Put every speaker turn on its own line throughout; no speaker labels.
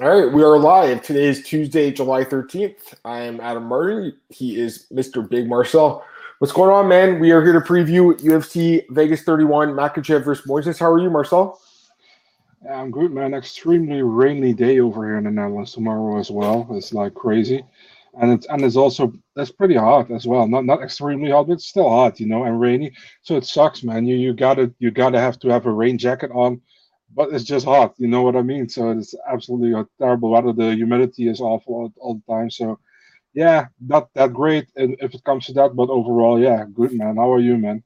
All right, we are live. Today is Tuesday, July 13th. I am Adam Martin. He is Mr. Big Marcel. What's going on, man? We are here to preview UFC Vegas 31, Makhachev versus Moises. How are you, Marcel?
I'm good, man. Extremely rainy day over here in the Netherlands tomorrow as well. It's like crazy, and it's and it's also that's pretty hot as well. Not not extremely hot, but it's still hot, you know, and rainy. So it sucks, man. You you gotta you gotta have to have a rain jacket on, but it's just hot. You know what I mean? So it's absolutely a terrible weather. The humidity is awful all, all the time. So yeah, not that great if it comes to that, but overall, yeah, good, man. How are you, man?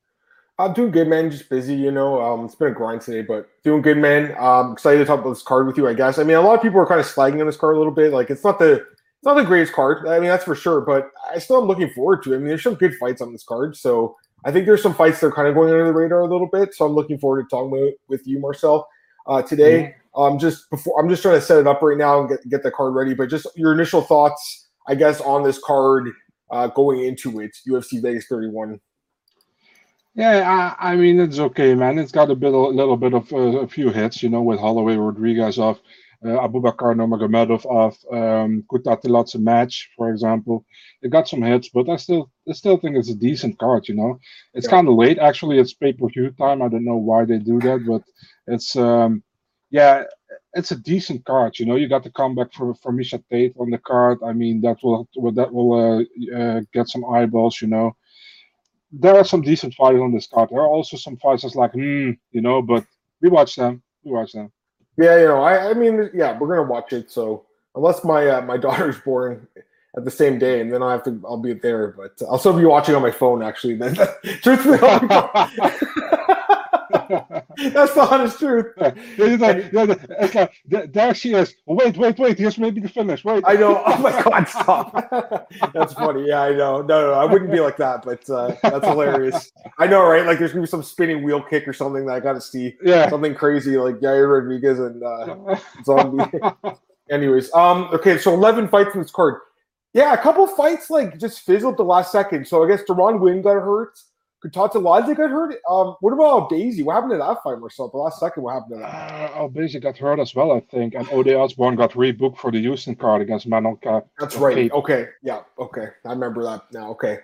I'm doing good, man. Just busy, you know. Um, it's been a grind today, but doing good, man. Um, excited to talk about this card with you. I guess. I mean, a lot of people are kind of slagging on this card a little bit. Like, it's not the it's not the greatest card. I mean, that's for sure. But I still am looking forward to it. I mean, there's some good fights on this card, so I think there's some fights that are kind of going under the radar a little bit. So I'm looking forward to talking with, with you, Marcel, uh, today. Mm-hmm. Um, just before I'm just trying to set it up right now and get get the card ready. But just your initial thoughts, I guess, on this card uh, going into it, UFC Vegas 31.
Yeah, I, I, mean it's okay, man. It's got a bit, a little bit of uh, a few hits, you know, with Holloway Rodriguez off, uh, Abubakar Nurmagomedov off, um, Kutateladze match, for example. It got some hits, but I still, I still think it's a decent card. You know, it's yeah. kind of late. Actually, it's pay per view time. I don't know why they do that, but it's, um, yeah, it's a decent card. You know, you got the comeback for for Miesha Tate on the card. I mean, that will that will uh, uh, get some eyeballs. You know there are some decent fights on this card. There are also some fights that's like, hmm, you know, but we watch them. We watch them.
Yeah, you know, I, I mean, yeah, we're gonna watch it. So unless my uh, my daughter's born at the same day, and then I have to, I'll be there. But I'll still be watching on my phone. Actually, then truthfully, That's the honest truth. Yeah,
it's like, there she is. Wait, wait, wait. Here's maybe the finish. Wait.
I know. Oh my God, stop. that's funny. Yeah, I know. No, no, I wouldn't be like that, but uh, that's hilarious. I know, right? Like there's gonna be some spinning wheel kick or something that I gotta see.
Yeah.
Something crazy like Yair Rodriguez and uh, Zombie. Anyways, um, okay, so 11 fights in this card. Yeah, a couple fights like just fizzled the last second. So I guess Deron Winn got hurt. Kutateladze got hurt. Um, what about Daisy? What happened to that fight, Marcel? The last second, what happened to that?
Uh, Daisy got hurt as well, I think. And Ode Osbourne got rebooked for the Houston card against Manon.
That's right. Okay. Yeah. Okay. I remember that now. Okay.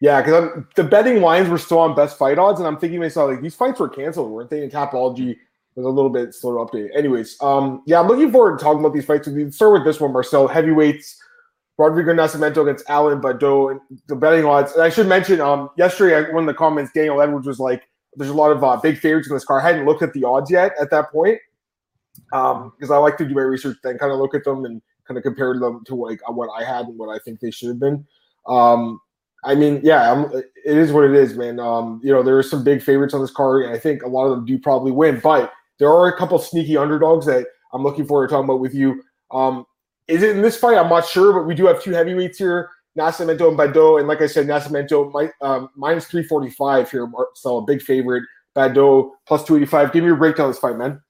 Yeah, because the betting lines were still on best fight odds, and I'm thinking myself, like, these fights were canceled, weren't they? And Tapology was a little bit slower update. Anyways, um, yeah, I'm looking forward to talking about these fights. We can start with this one, Marcel. Heavyweights. Rodrigo Nascimento against Alan Baudot and the betting odds. And I should mention, um, yesterday, one of the comments, Daniel Edwards was like, there's a lot of uh, big favorites in this car. I hadn't looked at the odds yet at that point because um, I like to do my research, then kind of look at them and kind of compare them to like what I had and what I think they should have been. Um, I mean, yeah, I'm, it is what it is, man. Um, you know, there are some big favorites on this card, and I think a lot of them do probably win, but there are a couple sneaky underdogs that I'm looking forward to talking about with you. Um, is it in this fight? I'm not sure, but we do have two heavyweights here, Nascimento and Baudot. And like I said, Nascimento um, minus 345 here, so a big favorite. Baudot plus 285. Give me a breakdown of this fight, man.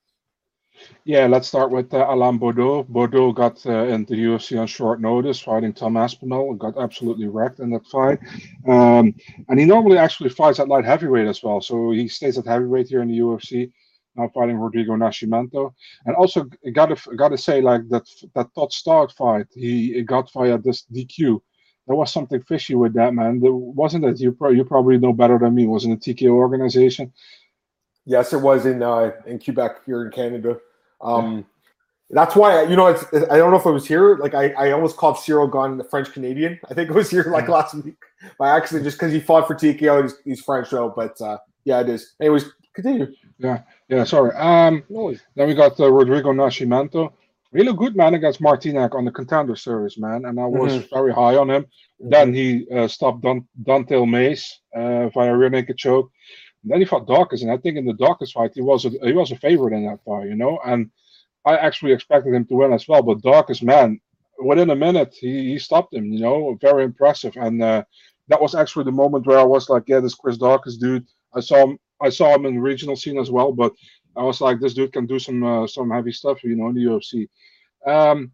Yeah, let's start with uh, Alain Baudot. Baudot got uh, into the UFC on short notice, fighting Tom Aspinall, and got absolutely wrecked in that fight. Um, and he normally actually fights at light heavyweight as well, so he stays at heavyweight here in the UFC now fighting Rodrigo Nascimento. And also got to got to say like that that Todd Stark fight he got via this DQ. There was something fishy with that man. There wasn't it. You pro- you probably know better than me. Wasn't a TKO organization?
Yes, it was in uh, in Quebec here in Canada. Um, yeah. That's why you know it's. I don't know if it was here. Like I, I almost called Ciryl Gane the French Canadian. I think it was here like last week by accident, just because he fought for TKO. He's, he's French though, but uh, yeah, it is. Anyways, continue.
Yeah, yeah. Sorry. Um, then we got uh, Rodrigo Nascimento. Really good man against Martinek on the contender series, man. And I was mm-hmm. very high on him. Mm-hmm. Then he uh, stopped Don- Don'Tale Mayes uh, via rear naked choke. And then he fought Daukaus, and I think in the Daukaus fight he was a, he was a favorite in that fight, you know. And I actually expected him to win as well, but Daukaus, man, within a minute he, he stopped him, you know, very impressive. And uh, that was actually the moment where I was like, yeah, this Chris Daukaus dude. I saw him I saw him in the regional scene as well, but I was like, this dude can do some uh, some heavy stuff, you know, in the UFC. Um,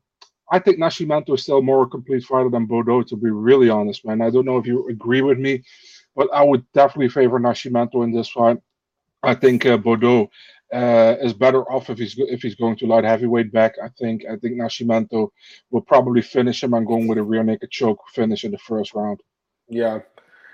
I think Nascimento is still more a complete fighter than Baudot, to be really honest, man. I don't know if you agree with me, but I would definitely favor Nascimento in this fight. I think uh, uh, is better off if he's if he's going to light heavyweight back. I think I think Nascimento will probably finish him. I'm going with a rear naked choke finish in the first round.
Yeah,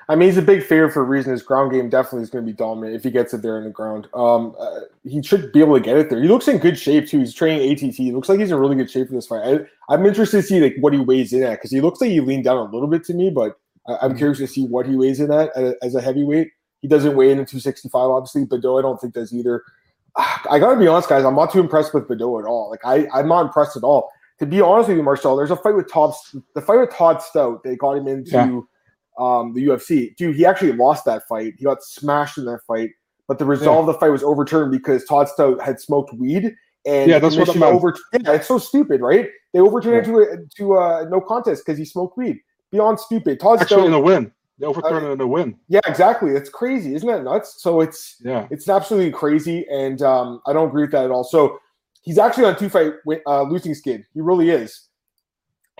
I mean he's a big favorite for a reason. His ground game definitely is going to be dominant if he gets it there in the ground. Um, uh, he should be able to get it there. He looks in good shape too. He's training ATT. He looks like he's in really good shape for this fight. I, am interested to see like what he weighs in at because he looks like he leaned down a little bit to me, but I, am mm-hmm. curious to see what he weighs in at as a heavyweight. He doesn't weigh in at 265, obviously, but though I don't think does either. I gotta be honest, guys. I'm not too impressed with Baudot at all. Like I, I'm not impressed at all. To be honest with you, Marcel, there's a fight with Todd. The fight with Todd Stoute. They got him into yeah. Um, the UFC. Dude, he actually lost that fight. He got smashed in that fight. But the result yeah. of the fight was overturned because Todd Stoute had smoked weed. And
yeah, that's what I'm over.
Yeah, it's so stupid, right? They overturned yeah. it to a, to a no contest because he smoked weed. Beyond stupid. Todd
actually
Stoute,
in a win. They overturned uh, it in a win.
Yeah, exactly. It's crazy, isn't that nuts? So it's
yeah,
it's absolutely crazy, and um, I don't agree with that at all. So he's actually on two fight uh, losing skid. He really is.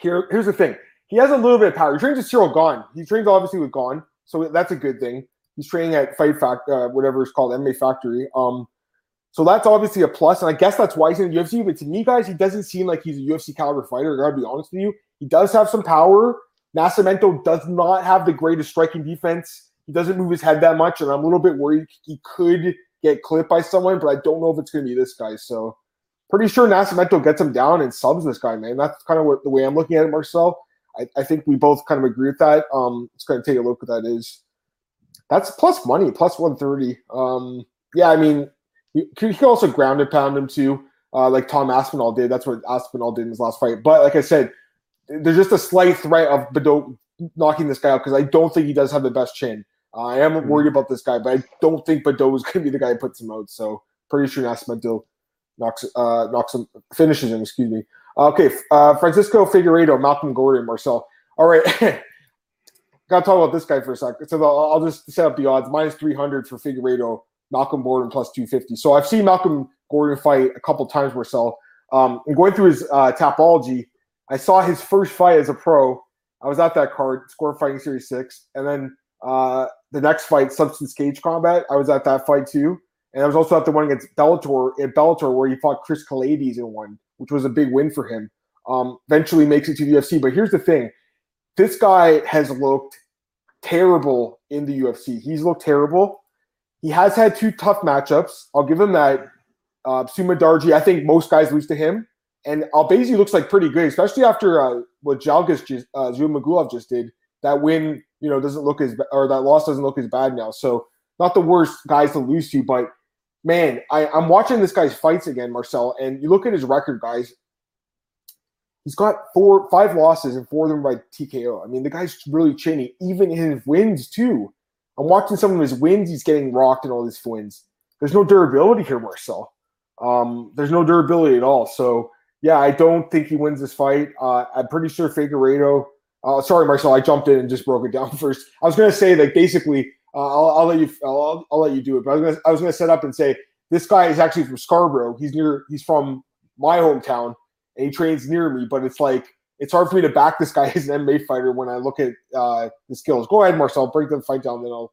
Here, here's the thing. He has a little bit of power. He trains with Ciryl Gane. He trains obviously with Gane, so that's a good thing. He's training at Fight Fact, uh, whatever it's called, MMA Factory. Um, so that's obviously a plus, and I guess that's why he's in the UFC. But to me, guys, he doesn't seem like he's a UFC caliber fighter. I gotta be honest with you. He does have some power. Nascimento does not have the greatest striking defense. He doesn't move his head that much, and I'm a little bit worried he could get clipped by someone, but I don't know if it's to be this guy. So, pretty sure Nascimento gets him down and subs this guy, man. That's kind of what, the way I'm looking at it, Marcel. I, I think we both kind of agree with that. Um, let's kind of take a look what that is. That's plus money, plus 130. Um, yeah, I mean, you, you can also ground and pound him too, uh, like Tom Aspinall did. That's what Aspinall did in his last fight. But like I said, there's just a slight threat of Baudot knocking this guy out because I don't think he does have the best chin. Uh, I am mm-hmm. worried about this guy, but I don't think Baudot is going to be the guy who puts him out. So pretty sure Nascimento knocks uh, knocks him finishes him. Excuse me. Okay, uh, Francisco Figueiredo, Malcolm Gordon, Marcel. All right, got to talk about this guy for a second. So the, I'll just set up the odds: minus three hundred for Figueiredo, Malcolm Gordon plus two fifty. So I've seen Malcolm Gordon fight a couple times, Marcel. Um, and going through his uh, Tapology, I saw his first fight as a pro. I was at that card, Score Fighting Series six, and then uh, the next fight, Substance Cage Combat. I was at that fight too, and I was also at the one against Bellator at Bellator where he fought Chris Kelades and one, which was a big win for him. Um, eventually makes it to the UFC, but here's the thing: this guy has looked terrible in the UFC. He's looked terrible. He has had two tough matchups. I'll give him that. Uh, Darji. I think most guys lose to him. And Albazi looks like pretty good, especially after uh, what Zhalgas just, uh, just did. That win, you know, doesn't look as or that loss doesn't look as bad now. So not the worst guys to lose to, but man, I, I'm watching this guy's fights again, Marcel, and you look at his record, guys. He's got four, five losses, and four of them by TKO. I mean, the guy's really chinny, even his wins too. I'm watching some of his wins; he's getting rocked in all his wins. There's no durability here, Marcel. Um, there's no durability at all. So yeah, I don't think he wins this fight. Uh, I'm pretty sure Figueiredo. Uh, sorry, Marcel, I jumped in and just broke it down first. I was going to say that basically, uh, I'll, I'll, let you. I'll, I'll, let you do it. But I was going to set up and say this guy is actually from Scarborough. He's near. He's from my hometown, and he trains near me. But it's like it's hard for me to back this guy as an MMA fighter when I look at uh, the skills. Go ahead, Marcel. Break the fight down, then I'll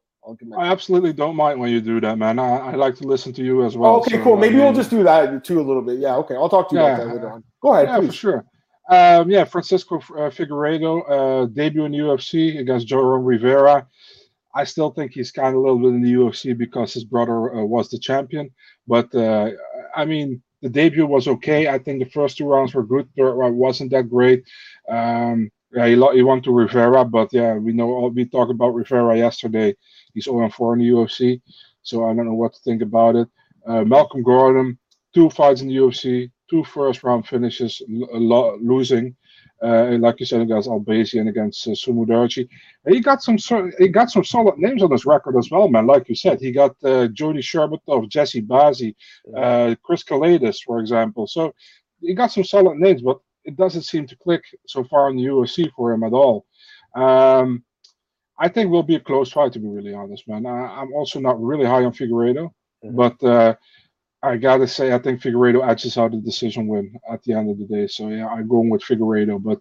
I absolutely don't mind when you do that, man. I, I like to listen to you as well.
okay, so, cool. Maybe I mean, we'll just do that too a little bit. Yeah, okay. I'll talk to you yeah, about that later on. Go ahead.
Yeah,
please.
for sure. Um, yeah, Francisco uh, Figueiredo uh, debut in UFC against Jerome Rivera. I still think he's kind of a little bit in the UFC because his brother uh, was the champion. But uh, I mean, the debut was okay. I think the first two rounds were good. Third round wasn't that great. Um, yeah, he, he won to Rivera, but yeah, we know we talked about Rivera yesterday. He's 0 4 in the UFC, so I don't know what to think about it. Uh, Malcolm Gordon, two fights in the UFC, two first round finishes, lo- losing. Uh, like you said, against Albazi and against uh, Su Mudaerji. He got some he got some solid names on his record as well, man. Like you said, he got uh, Jody Sherbatov, Jesse Bazzi, uh, Chris Kelades, for example. So he got some solid names, but it doesn't seem to click so far in the UFC for him at all. Um, I think will be a close fight, to be really honest, man. I, am also not really high on Figueiredo, mm-hmm. but uh, I gotta say I think Figueiredo edges out the decision win at the end of the day. So yeah, I'm going with Figueiredo, but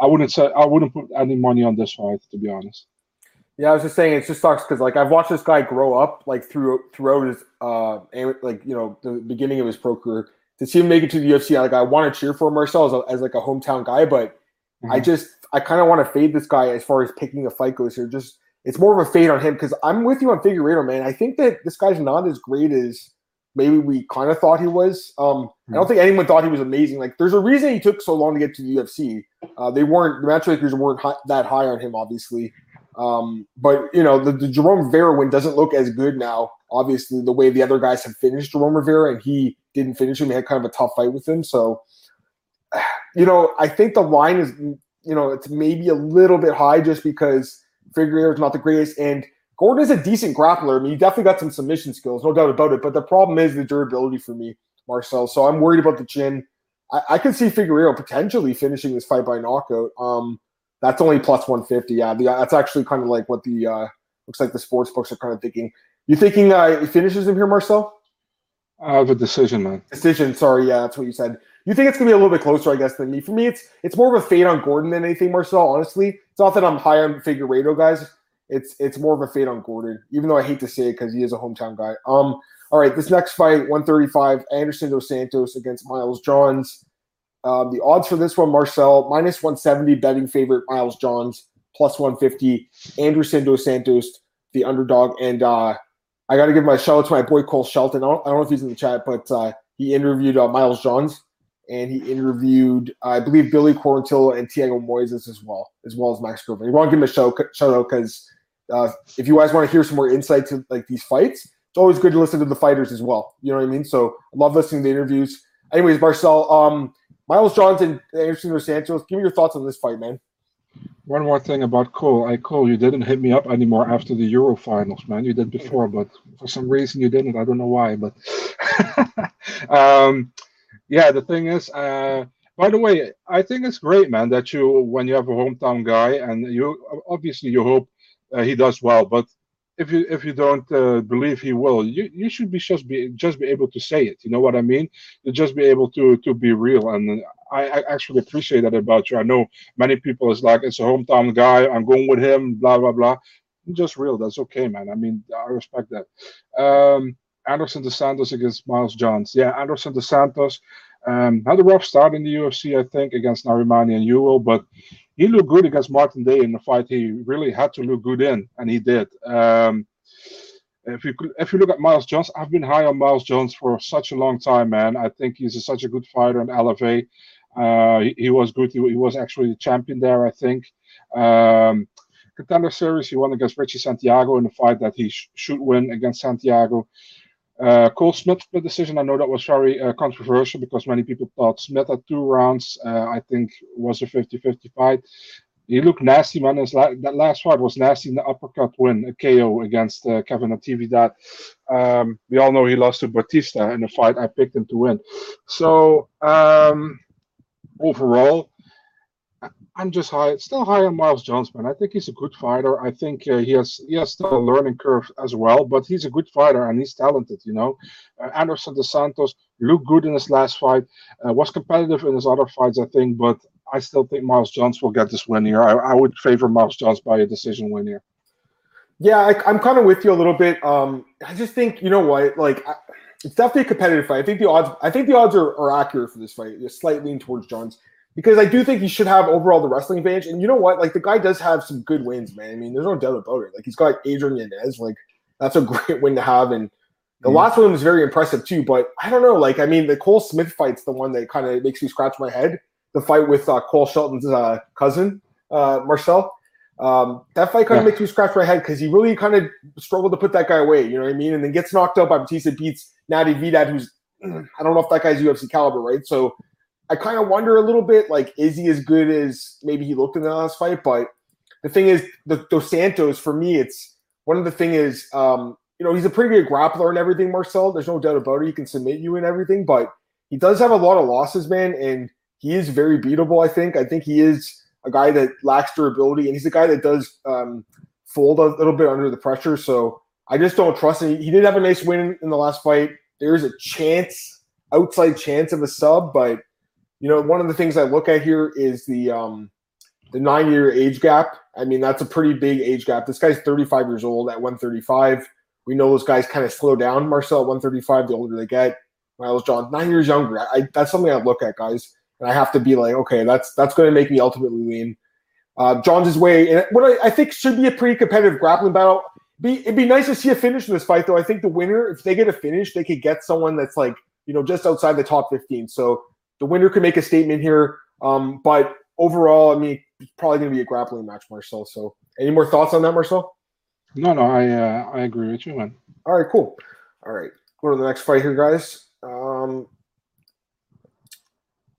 I wouldn't say I wouldn't put any money on this fight, to be honest.
Yeah, I was just saying it just sucks because like I've watched this guy grow up like through throughout his uh like you know the beginning of his pro career. To see him make it to the UFC, like I want to cheer for Marcel as, a, as like a hometown guy, but mm-hmm. I just I kind of want to fade this guy as far as picking a fight goes here. Just it's more of a fade on him because I'm with you on Figueiredo, man. I think that this guy's not as great as maybe we kind of thought he was. Um, mm-hmm. I don't hmm. think anyone thought he was amazing. Like, there's a reason he took so long to get to the UFC. Uh, they weren't the matchmakers weren't high, that high on him, obviously. Um, but you know, the, the Jerome Rivera win doesn't look as good now. Obviously, the way the other guys have finished Jerome Rivera, and he didn't finish him. He had kind of a tough fight with him. So, you know, I think the line is, you know, it's maybe a little bit high just because Figueiredo is not the greatest, and Gordon is a decent grappler. I mean, he definitely got some submission skills, no doubt about it. But the problem is the durability for me, Marcel. So I'm worried about the chin. I, I could see Figueroa potentially finishing this fight by knockout. Um, that's only plus 150. Yeah, the, that's actually kind of like what the uh, looks like the sports books are kind of thinking. You thinking uh, he finishes him here, Marcel?
I have a decision, man.
Decision. Sorry, yeah, that's what you said. You think it's gonna be a little bit closer, I guess, than me. For me, it's it's more of a fade on Gordon than anything, Marcel. Honestly, it's not that I'm high on Figueiredo, guys. It's it's more of a fade on Gordon, even though I hate to say it because he is a hometown guy. Um, all right, this next fight, 135, Anderson dos Santos against Miles Johns. Um, the odds for this one, Marcel, minus 170, betting favorite Miles Johns, plus 150. Anderson dos Santos, the underdog. And uh, I got to give my shout out to my boy Cole Shelton. I don't, I don't know if he's in the chat, but uh, he interviewed uh, Miles Johns and he interviewed, I believe, Billy Quarantillo and Thiago Moises as well, as well as Max Grover. You want to give him a shout, shout out because uh, if you guys want to hear some more insight to like these fights, it's always good to listen to the fighters as well. You know what I mean? So I love listening to the interviews. Anyways, Marcel, um, Miles Johnson, Anderson dos Santos. Give me your thoughts on this fight, man.
One more thing about Cole. I Cole, you didn't hit me up anymore after the Euro finals, man. You did before, but for some reason you didn't. I don't know why, but um, yeah. The thing is, uh, by the way, I think it's great, man, that you when you have a hometown guy and you obviously you hope he does well, but if you if you don't uh, believe he will, you, you should be just be just be able to say it. You know what I mean? You just be able to to be real, and I, I actually appreciate that about you. I know many people is like it's a hometown guy. I'm going with him. Blah blah blah. I'm just real. That's okay, man. I mean, I respect that. Um, Anderson dos Santos against Miles Johns. Yeah, Anderson dos Santos um, had a rough start in the UFC, I think, against Narimani and Ewell, but he looked good against Martin Day in the fight. He really had to look good in, and he did. Um, if you if you look at Miles Johns, I've been high on Miles Johns for such a long time, man. I think he's a, such a good fighter in LFA. Uh, he, he, was good. He, he, was actually the champion there, I think. Um, contender series, he won against Richie Santiago in a fight that he sh- should win against Santiago. Uh, Cole Smith split decision. I know that was very uh, controversial because many people thought Smith had two rounds. Uh, I think was a 50-50 fight. He looked nasty, man. La- that last fight was nasty in the uppercut win, a KO against uh, Kevin Natividad. Um, we all know he lost to Batista in the fight. I picked him to win. So um, overall, I'm just high, still high on Miles Johns, man. I think he's a good fighter. I think uh, he has he has still a learning curve as well, but he's a good fighter and he's talented. You know, uh, Anderson dos Santos looked good in his last fight, uh, was competitive in his other fights, I think, but I still think Miles Johns will get this win here. I, I would favor Miles Johns by a decision win here.
Yeah, I, am kind of with you a little bit. Um, I just think you know what, like. I, it's definitely a competitive fight. I think the odds. I think the odds are, are accurate for this fight. They're slightly lean towards Johns because I do think he should have overall the wrestling advantage. And you know what? Like the guy does have some good wins, man. I mean, there's no doubt about it. Like he's got Adrian Yanez. Like that's a great win to have. And the mm-hmm. last one was very impressive too. But I don't know. Like I mean, the Cole Smith fight's the one that kind of makes me scratch my head. The fight with uh, Cole Shelton's uh, cousin, uh, Marcel. Um, that fight kind of yeah. makes me scratch my head because he really kind of struggled to put that guy away. You know what I mean? And then gets knocked out by Batista, beats Natividad, who's I don't know if that guy's UFC caliber, right? So I kind of wonder a little bit, like, is he as good as maybe he looked in the last fight? But the thing is, the Dos Santos, for me, it's one of the thing is, um, you know, he's a pretty good grappler and everything, Marcel. There's no doubt about it. He can submit you and everything, but he does have a lot of losses, man, and he is very beatable. I think. I think he is a guy that lacks durability, and he's a guy that does um, fold a little bit under the pressure. So I just don't trust him. He did have a nice win in the last fight. There's a chance, outside chance of a sub, but you know, one of the things I look at here is the um, the nine year age gap I mean, that's a pretty big age gap. This guy's 35 years old at 135. We know those guys kind of slow down. Marcel at 135, the older they get. Miles John, nine years younger. I, that's something I look at, guys, and I have to be like, okay, that's that's going to make me ultimately lean. Uh, John's his way, and what I, I, think should be a pretty competitive grappling battle. Be it'd be nice to see a finish in this fight, though. I think the winner, if they get a finish, they could get someone that's like you know just outside the top 15. So the winner could make a statement here. Um, but overall, I mean, it's probably going to be a grappling match, Marcel. So, any more thoughts on that, Marcel?
No, no, I uh, I agree with you, man.
All right, cool. All right, go to the next fight here, guys. Um,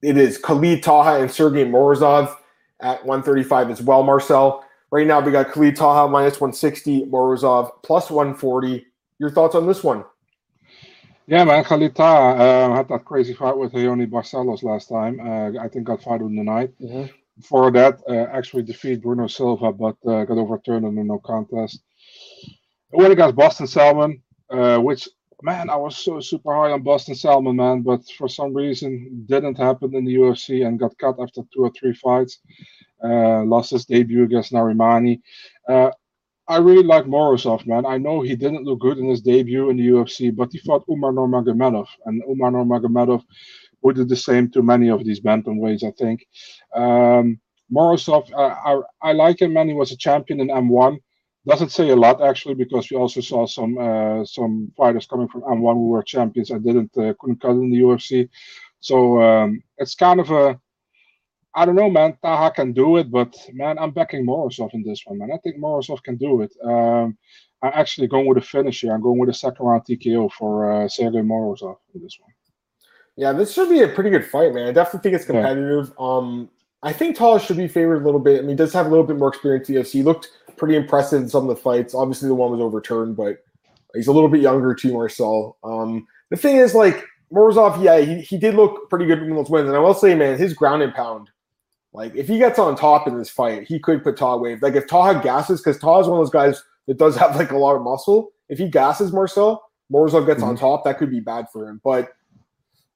it is Khalid Taha and Sergey Morozov at 135 as well, Marcel. Right now, we got Khalid Taha minus 160, Morozov plus 140. Your thoughts on this one?
Yeah, man, Khalid Taha uh, had that crazy fight with Raoni Barcelos last time. Uh, I think got fight of the night. Mm-hmm. Before that, uh, actually defeat Bruno Silva, but uh, got overturned in a no contest. Went against Boston Salmon, uh, which man, I was so super high on Boston Salmon, man, but for some reason didn't happen in the UFC and got cut after two or three fights. Uh, lost his debut against Narimani. Uh, I really like Morozov, man. I know he didn't look good in his debut in the UFC, but he fought Umar Nurmagomedov, and Umar Nurmagomedov would do the same to many of these bantamweights, I think. Um, Morozov, I, I, I like him, man. He was a champion in M1 doesn't say a lot actually because we also saw some uh, some fighters coming from M1 who were champions. I didn't uh, couldn't cut in the UFC, so um, it's kind of a I don't know, man. Taha can do it, but man, I'm backing Morozov in this one, man. I think Morozov can do it. Um, I'm actually going with a finish here. I'm going with a second round TKO for uh, Sergey Morozov in this one.
Yeah, this should be a pretty good fight, man. I definitely think it's competitive. Yeah. Um, I think Taha should be favored a little bit. I mean, he does have a little bit more experience UFC. He looked pretty impressive in some of the fights. Obviously, the one was overturned, but he's a little bit younger too, Marcel. Um, the thing is, like Morozov, yeah, he, he did look pretty good in those wins, and I will say, man, his ground and pound. Like if he gets on top in this fight, he could put Taha away. Like if Taha gasses, because is one of those guys that does have like a lot of muscle. If he gasses Marcel, Morozov gets mm-hmm. on top, that could be bad for him. But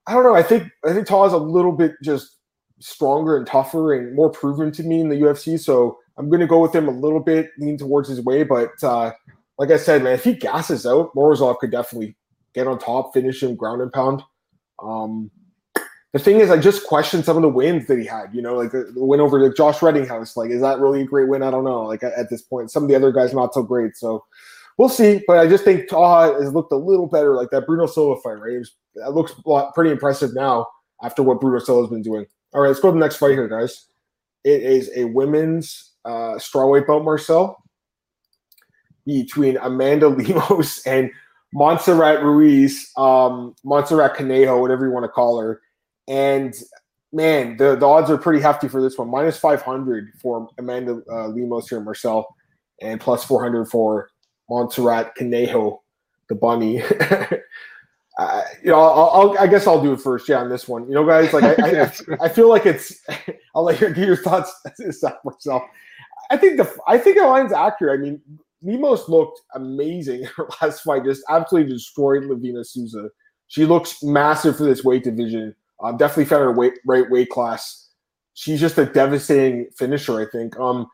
I don't know. I think I think Taha's a little bit just stronger and tougher and more proven to me in the UFC. So I'm going to go with him a little bit, lean towards his way. But uh, like I said, man, if he gasses out, Morozov could definitely get on top, finish him ground and pound. Um, the thing is, I just questioned some of the wins that he had. You know, like the, win over like Josh Reddinghouse. Like, is that really a great win? I don't know. Like at, this point, some of the other guys not so great. So we'll see. But I just think Taha has looked a little better. Like that Bruno Silva fight, right? It, was, looks pretty impressive now after what Bruno Silva's been doing. All right, let's go to the next fight here, guys. It is a women's uh, strawweight belt, Marcel, between Amanda Lemos and Montserrat Ruiz, um, Montserrat Conejo, whatever you want to call her. And man, the, the odds are pretty hefty for this one. Minus 500 for Amanda uh, Lemos here, Marcel, and plus 400 for Montserrat Conejo, the bunny. uh, you know, I'll, I'll, i guess I'll do it first. Yeah, on this one, you know, guys, like I, I, I feel like it's. I'll let you get your thoughts myself. I think the I think the line's accurate. I mean, Lemos looked amazing in her last fight, just absolutely destroyed Livinha Souza. She looks massive for this weight division. Um, definitely found her weight right weight class. She's just a devastating finisher, I think. Um,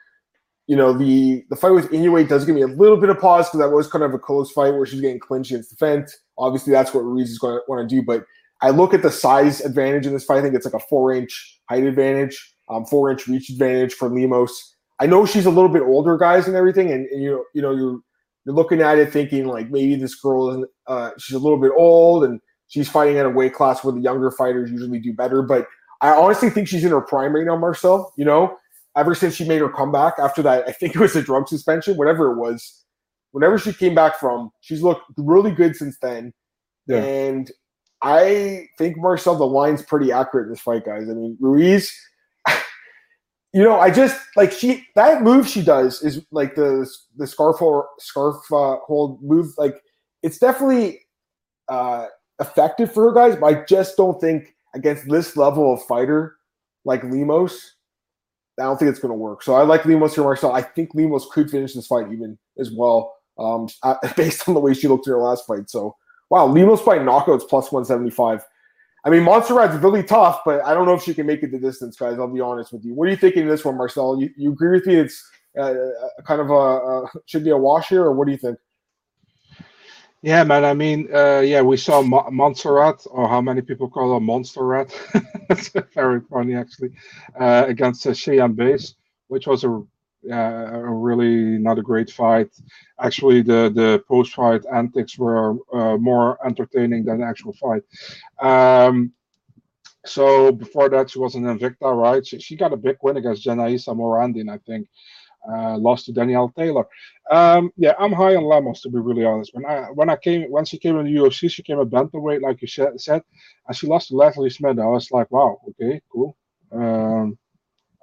you know, the the fight with Inoue does give me a little bit of pause because that was kind of a close fight where she's getting clinched against the fence. Obviously, that's what Ruiz is going to want to do. But I look at the size advantage in this fight. I think it's like a four inch height advantage, um, four inch reach advantage for Lemos. I know she's a little bit older, guys, and everything, and, and you you know you're you're looking at it thinking like maybe this girl is uh, she's a little bit old and she's fighting at a weight class where the younger fighters usually do better. But I honestly think she's in her prime right now, Marcel. You know, ever since she made her comeback after that, I think it was a drug suspension, whatever it was. Whenever she came back from, she's looked really good since then. Yeah. And I think Marcel, the line's pretty accurate in this fight, guys. I mean, Ruiz you know, I just like she that move she does is like the the scarf hold, scarf uh, hold move. Like it's definitely uh, effective for her guys, but I just don't think against this level of fighter like Lemos, I don't think it's going to work. So I like Lemos here, Marcel. I think Lemos could finish this fight even as well, um, based on the way she looked in her last fight. So wow, Lemos by knockouts plus one seventy five. I mean, Monster Montserrat's really tough, but I don't know if she can make it the distance, guys. I'll be honest with you. What are you thinking of this one, Marcel? You, you agree with me? It's uh, kind of a, a should be a wash here, or what do you think?
Yeah, man. I mean, uh, yeah, we saw Mo- Montserrat, or how many people call her Monster Rat. That's very funny, actually, uh, against uh, Cheyanne Buys, which was a, uh, a really not a great fight. Actually, the the post fight antics were uh, more entertaining than the actual fight. Um, so before that, she was an Invicta, right? She, she got a big win against Janaisa Morandin, I think uh, lost to Danielle Taylor. Um, yeah, I'm high on Lemos to be really honest. When I when I came when she came in the UFC, she came at bantamweight like you said, said and she lost to Leslie Smith. I was like, wow, okay, cool. Um,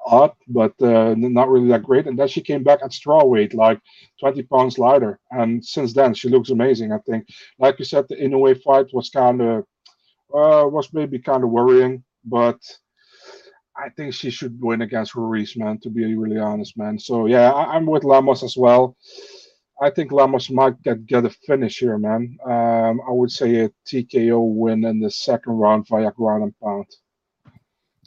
odd, but uh, not really that great. And then she came back at strawweight, like 20 pounds lighter. And since then, she looks amazing. I think, like you said, the Inoue fight was kind of uh, was maybe kind of worrying, but I think she should win against Ruiz, man. To be really honest, man. So yeah, I, am with Lemos as well. I think Lemos might get get a finish here, man. Um, I would say a TKO win in the second round via ground and pound.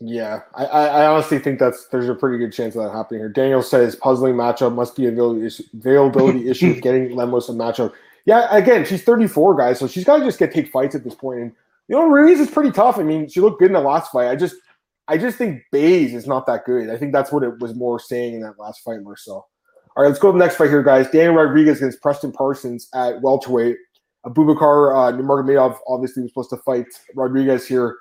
Yeah, I, I honestly think that's there's a pretty good chance of that happening here. Daniel says puzzling matchup must be a availability issue, availability issue of getting Lemos a matchup. Yeah, again, she's 34, guys, so she's got to just get take fights at this point. And you know, Ruiz is pretty tough. I mean, she looked good in the last fight. I just I just think Buys is not that good. I think that's what it was more saying in that last fight, Marcel. All right, let's go to the next fight here, guys. Daniel Rodriguez against Preston Parsons at welterweight. Abubakar uh, Nurmagomedov obviously was supposed to fight Rodriguez here,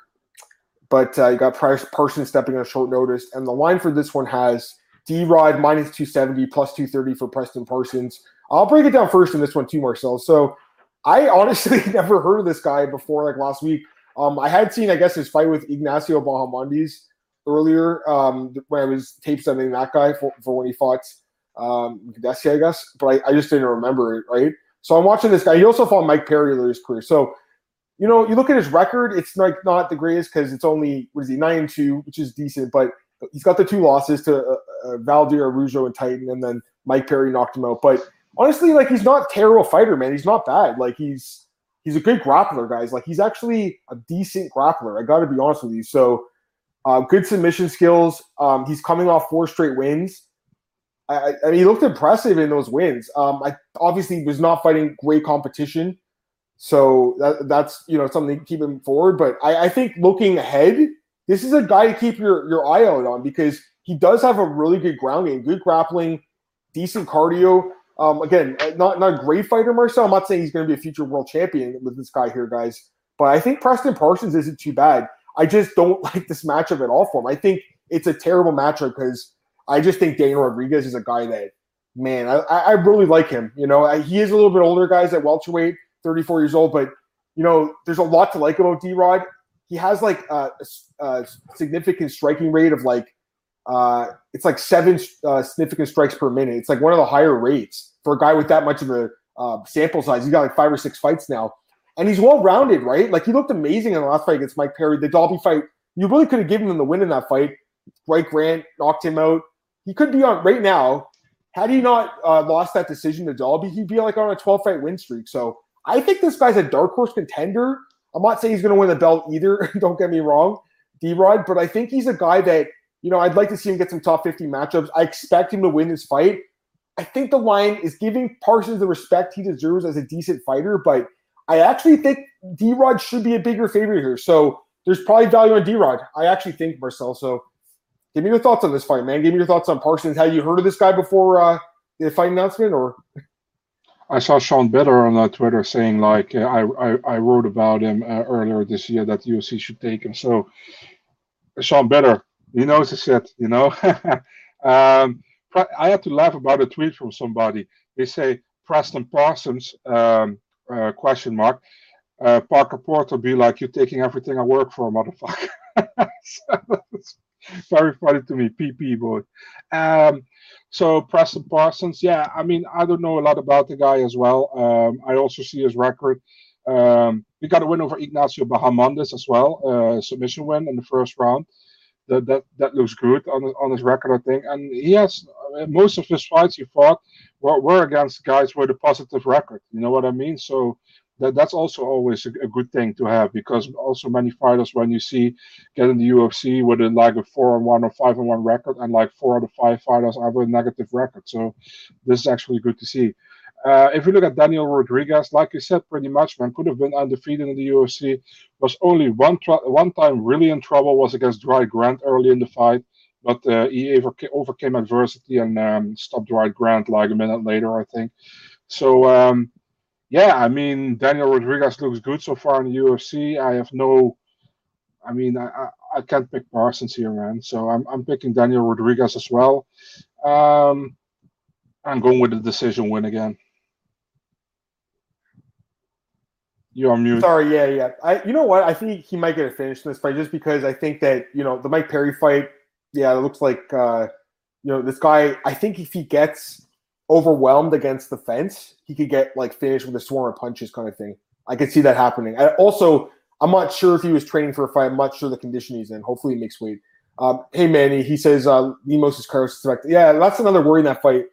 but uh, you got Parsons stepping on short notice. And the line for this one has D Rod minus 270 plus 230 for Preston Parsons. I'll break it down first in this one too, Marcel. So I honestly never heard of this guy before, like last week. Um, I had seen, I guess, his fight with Ignacio Bahamondes earlier um, when I was tape sending that guy for, for when he fought um, I guess, but I, I, just didn't remember it, right? So I'm watching this guy. He also fought Mike Perry earlier his career. So, you know, you look at his record, it's like not the greatest because it's only, what is he, 9 and 2, which is decent, but he's got the two losses to uh, uh, Valdir Araujo and Titan, and then Mike Perry knocked him out. But honestly, like, he's not terrible fighter, man. He's not bad. Like, he's, he's a good grappler, guys. Like he's actually a decent grappler. I got to be honest with you. So, uh, good submission skills. Um, he's coming off four straight wins. I, I, he looked impressive in those wins. Um, I obviously was not fighting great competition, so that, that's you know something to keep him forward. But I, I think looking ahead, this is a guy to keep your your eye out on because he does have a really good ground game, good grappling, decent cardio. Um, again, uh, not not a great fighter, Marcel. I'm not saying he's going to be a future world champion with this guy here, guys. But I think Preston Parsons isn't too bad. I just don't like this matchup at all for him. I think it's a terrible matchup because I just think Daniel Rodriguez is a guy that, man, I, I really like him. You know, he is a little bit older, guys, at welterweight, 34 years old, but you know, there's a lot to like about D Rod. He has like a, a significant striking rate of like uh, it's like seven uh, significant strikes per minute. It's like one of the higher rates for a guy with that much of a uh, sample size. He's got like five or six fights now, and he's well rounded, right? Like he looked amazing in the last fight against Mike Perry. The Dolby fight, you really could have given him the win in that fight. Dwight Grant knocked him out. He could be on right now. Had he not uh, lost that decision to Dolby, he'd be like on a 12 fight win streak. So I think this guy's a dark horse contender. I'm not saying he's going to win the belt either. Don't get me wrong, D Rod, but I think he's a guy that you know, I'd like to see him get some top 50 matchups. I expect him to win this fight. I think the line is giving Parsons the respect he deserves as a decent fighter, but I actually think D Rod should be a bigger favorite here. So there's probably value on D Rod. I actually think, Marcel. So give me your thoughts on this fight, man. Give me your thoughts on Parsons. Have you heard of this guy before uh, the fight announcement or?
I saw Sean Bitter on uh, Twitter saying like uh, I, I, I wrote about him uh, earlier this year that UFC should take him. So Sean Bitter, he knows his shit, you know. um, I had to laugh about a tweet from somebody. They say Preston Parsons um, uh, question mark. Uh, Parker Porter be like, "You're taking everything I work for, motherfucker." so very funny to me, PP boy. Um, so Preston Parsons, yeah, I mean, I don't know a lot about the guy as well. Um, I also see his record. Um, we got a win over Ignacio Bahamondes as well, uh, submission win in the first round that that, that looks good on on his record, I think. And he has most of his fights he fought were, were against guys with a positive record. You know what I mean? So that that's also always a, a, good thing to have because also many fighters when you see getting the UFC with a like a four and one or five and one record and like four out of five fighters have a negative record. So this is actually good to see. Uh, if you look at Daniel Rodriguez, like you said, pretty much man could have been undefeated in the UFC. Was only one one time really in trouble was against Dwight Grant early in the fight, but uh, he overcame adversity and um, stopped Dwight Grant like a minute later, I think. So um, yeah, I mean Daniel Rodriguez looks good so far in the UFC. I have no, I mean I, I, I can't pick Parsons here, man. So I'm I'm picking Daniel Rodriguez as well. Um, I'm going with the decision win again. You're on mute.
Sorry, yeah, yeah. I, you know what? I think he might get a finish in this fight just because I think that you know the Mike Perry fight. Yeah, it looks like uh, you know this guy. I think if he gets overwhelmed against the fence, he could get like finished with a swarm of punches kind of thing. I could see that happening. I also, I'm not sure if he was training for a fight. I'm not sure the condition he's in. Hopefully, he makes weight. Um, hey Manny, he says uh, Lemos is Carlos. Yeah, that's another worry in that fight.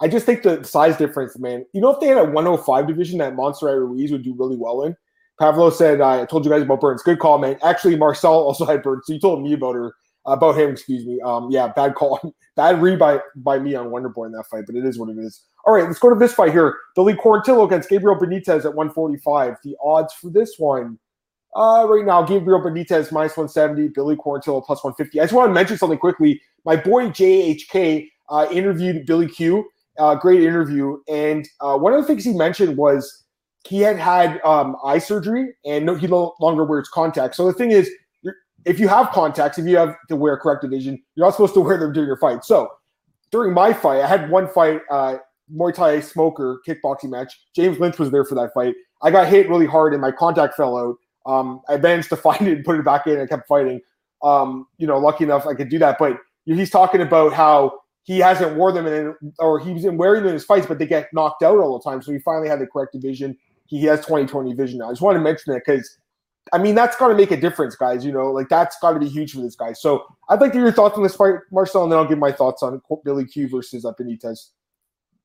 I just think the size difference, man. You know, if they had a 105 division that Montserrat Ruiz would do really well in. Pavlo said, I told you guys about Burns. Good call, man. Actually, Marcel also had Burns. So you told me about her, about him, excuse me. Um, yeah, bad call. bad read by, by me on Wonderboy in that fight, but it is what it is. All right, let's go to this fight here. Billy Quarantillo against Gabriel Benitez at 145. The odds for this one. Uh, right now, Gabriel Benitez minus 170, Billy Quarantillo plus 150. I just want to mention something quickly. My boy JHK uh, interviewed Billy Q uh, great interview. And uh, one of the things he mentioned was he had had um, eye surgery and no, he no longer wears contacts. So the thing is, if you have contacts, if you have to wear corrective vision, you're not supposed to wear them during your fight. So during my fight, I had one fight, uh, Muay Thai smoker kickboxing match. James Lynch was there for that fight. I got hit really hard and my contact fell out. Um, I managed to find it and put it back in. I kept fighting. Um, you know, lucky enough I could do that. But he's talking about how he hasn't wore them in, or he's been wearing them in his fights, but they get knocked out all the time. So he finally had the correct vision. He has 2020 vision now. I just want to mention that because, I mean, that's got to make a difference, guys. You know, like that's got to be huge for this guy. So I'd like to hear your thoughts on this fight, Marcel, and then I'll give my thoughts on Billy Q versus uh, Benitez.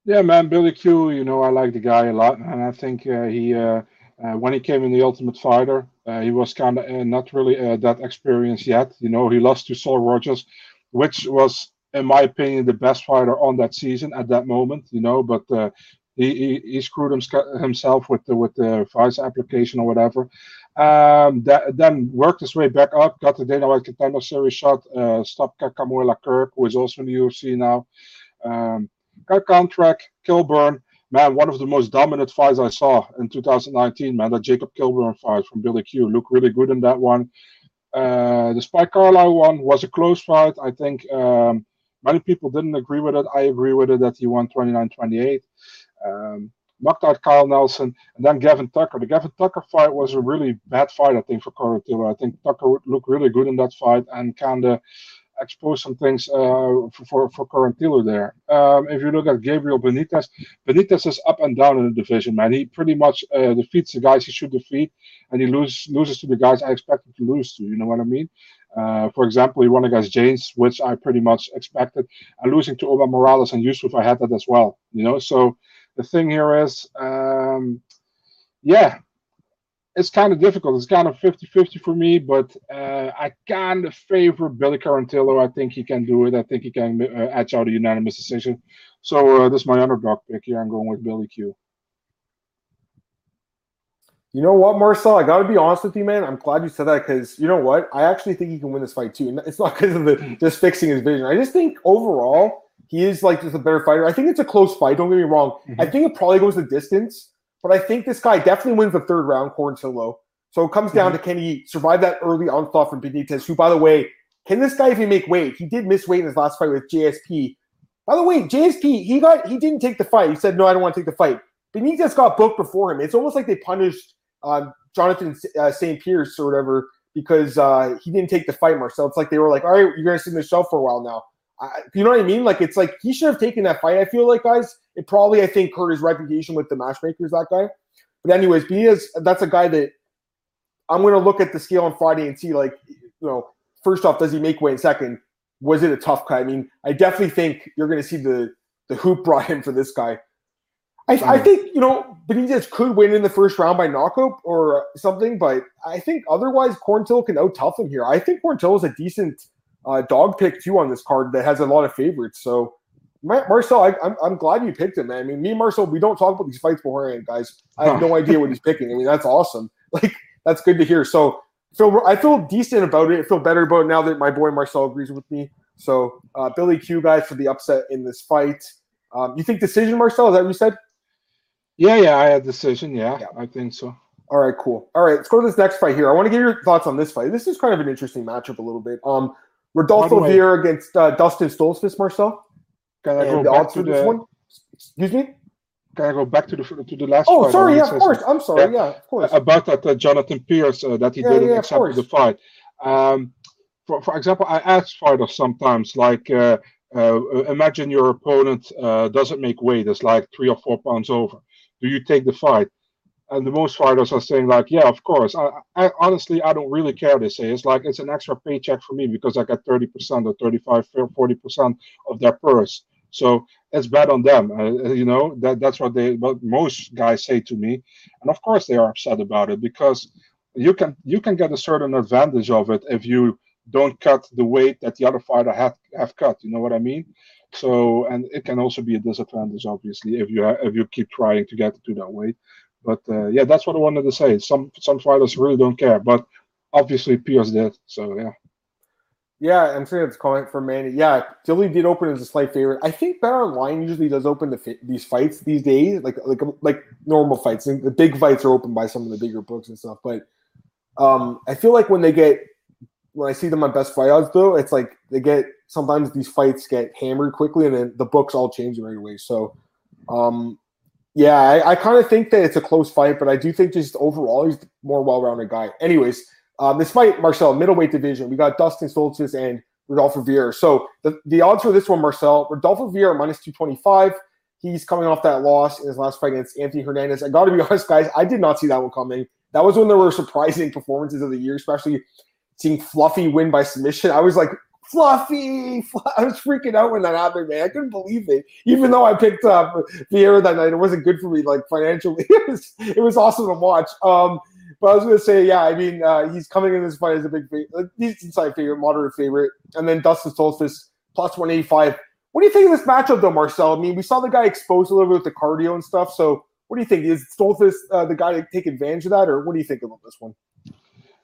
Yeah, man, Billy Q. You know, I like the guy a lot, and I think uh, he. Uh, uh, when he came in the Ultimate Fighter, uh, he was kind of uh, not really uh, that experienced yet. You know, he lost to Saul Rogers, which was in my opinion, the best fighter on that season at that moment. You know, but uh, he, he, he screwed himself with the with the vice application or whatever. Um, that, then worked his way back up, got the Dana White Contender Series shot, uh, stopped Kamuela Kirk, who is also in the UFC now. Um, got contract, Kilburn. Man, one of the most dominant fights I saw in 2019, man, that Jacob Kilburn fight from Billy Q. Looked really good in that one. Uh, the Spike Carlyle one was a close fight. I think um, Many people didn't agree with it. I agree with it that he won 29-28. Um, knocked out Kyle Nelson, and then Gavin Tucker. The Gavin Tucker fight was a really bad fight, I think, for Quarantillo. I think Tucker looked really good in that fight and kind of exposed some things uh, for for, for there. Um, if you look at Gabriel Benitez, Benitez is up and down in the division, man. He pretty much uh, defeats the guys he should defeat, and he loses loses to the guys I expect him to lose to. You know what I mean? Uh, for example, he won against James, which I pretty much expected, and losing to Omar Morales and Yusuf, I had that as well. You know, so the thing here is, um, yeah, it's kind of difficult. It's kind of 50-50 for me, but uh, I kind of favor Billy Quarantillo. I think he can do it. I think he can uh, edge out a unanimous decision. So uh, this is my underdog pick here. I'm going with Billy Q.
You know what, Marcel? I got to be honest with you, man. I'm glad you said that because you know what? I actually think he can win this fight too. And it's not because of the just fixing his vision. I just think overall he is like just a better fighter. I think it's a close fight. Don't get me wrong. Mm-hmm. I think it probably goes the distance, but I think this guy definitely wins the third round, Quarantillo. So it comes down mm-hmm. to can he survive that early onslaught from Benitez, who, by the way, can this guy even make weight? He did miss weight in his last fight with JSP. By the way, JSP, he got he didn't take the fight. He said, No, I don't want to take the fight. Benitez got booked before him. It's almost like they punished um, Jonathan uh, St. Pierce or whatever because uh, he didn't take the fight, Marcel. It's like they were like, all right, you're going to sit in the shelf for a while now. I, you know what I mean? Like, it's like he should have taken that fight. I feel like, guys, it probably, I think, hurt his reputation with the matchmakers, that guy. But, anyways, Benitez, that's a guy that I'm going to look at the scale on Friday and see, like, you know, first off, does he make weight? And second, was it a tough cut? I mean, I definitely think you're going to see the the hoop brought in for this guy. I, I, mm-hmm. think you know Benitez could win in the first round by knockout or something, but I think otherwise Quarantillo can out tough him here. I think Quarantillo is a decent uh, dog pick too on this card that has a lot of favorites. So Marcel, I, am I'm, I'm glad you picked him, man. I mean, me and Marcel, we don't talk about these fights beforehand, guys. I have no idea what he's picking. I mean, that's awesome. Like that's good to hear. So feel I feel decent about it. I feel better about it now that my boy Marcel agrees with me. So uh, Billy Q guys for the upset in this fight. Um, you think decision, Marcel? Is that what you said?
Yeah, yeah, I had decision. Yeah, yeah, I think so.
All right, cool. All right, let's go to this next fight here. I want to get your thoughts on this fight. This is kind of an interesting matchup a little bit. Um, Rodolfo Vieira against uh, Dustin Stoltzfus, Marcel.
Can I go back to the?
One? Excuse me.
Can I go back to the to the last? One?
Oh, sorry. Yeah, of course. I'm sorry. Yeah, yeah of course.
About that uh, Jonathan Pearce uh, that he yeah, didn't yeah, accept the fight. Um, for for example, I ask fighters sometimes like. Uh, uh, imagine your opponent uh, doesn't make weight; it's like three or four pounds over do you take the fight? And the most fighters are saying like, yeah, of course. I, I honestly, I don't really care. They say it's like it's an extra paycheck for me because I got 30% or 35, 40% of their purse. So it's bad on them. Uh, uh, you know that that's what they, what most guys say to me, and of course they are upset about it because you can you can get a certain advantage of it if you don't cut the weight that the other fighter have have cut. You know what I mean? So, and it can also be a disadvantage, obviously, if you if you keep trying to get to that weight. But uh, yeah, that's what I wanted to say. Some some fighters really don't care, but obviously Pearce did. So yeah.
Yeah, I'm saying it's comment from Manny. Yeah, Dilly did open as a slight favorite. I think Bet Online usually does open the these fights these days, like like like normal fights. And the big fights are opened by some of the bigger books and stuff. But um, I feel like when they get when I see them on best fight odds, though, it's like they get sometimes these fights get hammered quickly, and then the books all change right away. So, um, yeah, I, I kind of think that it's a close fight, but I do think just overall he's more well-rounded guy. Anyways, um, this fight, Marcel, middleweight division, we got Dustin Stoltzfus and Rodolfo Vieira. So the, the odds for this one, Marcel, Rodolfo Vieira minus 225. He's coming off that loss in his last fight against Anthony Hernandez. I got to be honest, guys, I did not see that one coming. That was when there were surprising performances of the year, especially seeing Fluffy win by submission. I was like, Fluffy, I was freaking out when that happened, man. I couldn't believe it. Even though I picked up Vieira that night, it wasn't good for me, like financially. it was it was awesome to watch. Um, but I was gonna say, yeah, I mean, uh, he's coming in this fight as a big, favorite, decent side favorite, moderate favorite, and then Dustin Stoltzfus plus one eighty five. What do you think of this matchup, though, Marcel? I mean, we saw the guy exposed a little bit with the cardio and stuff. So, what do you think? Is Stoltzfus uh, the guy to take advantage of that, or what do you think about this one?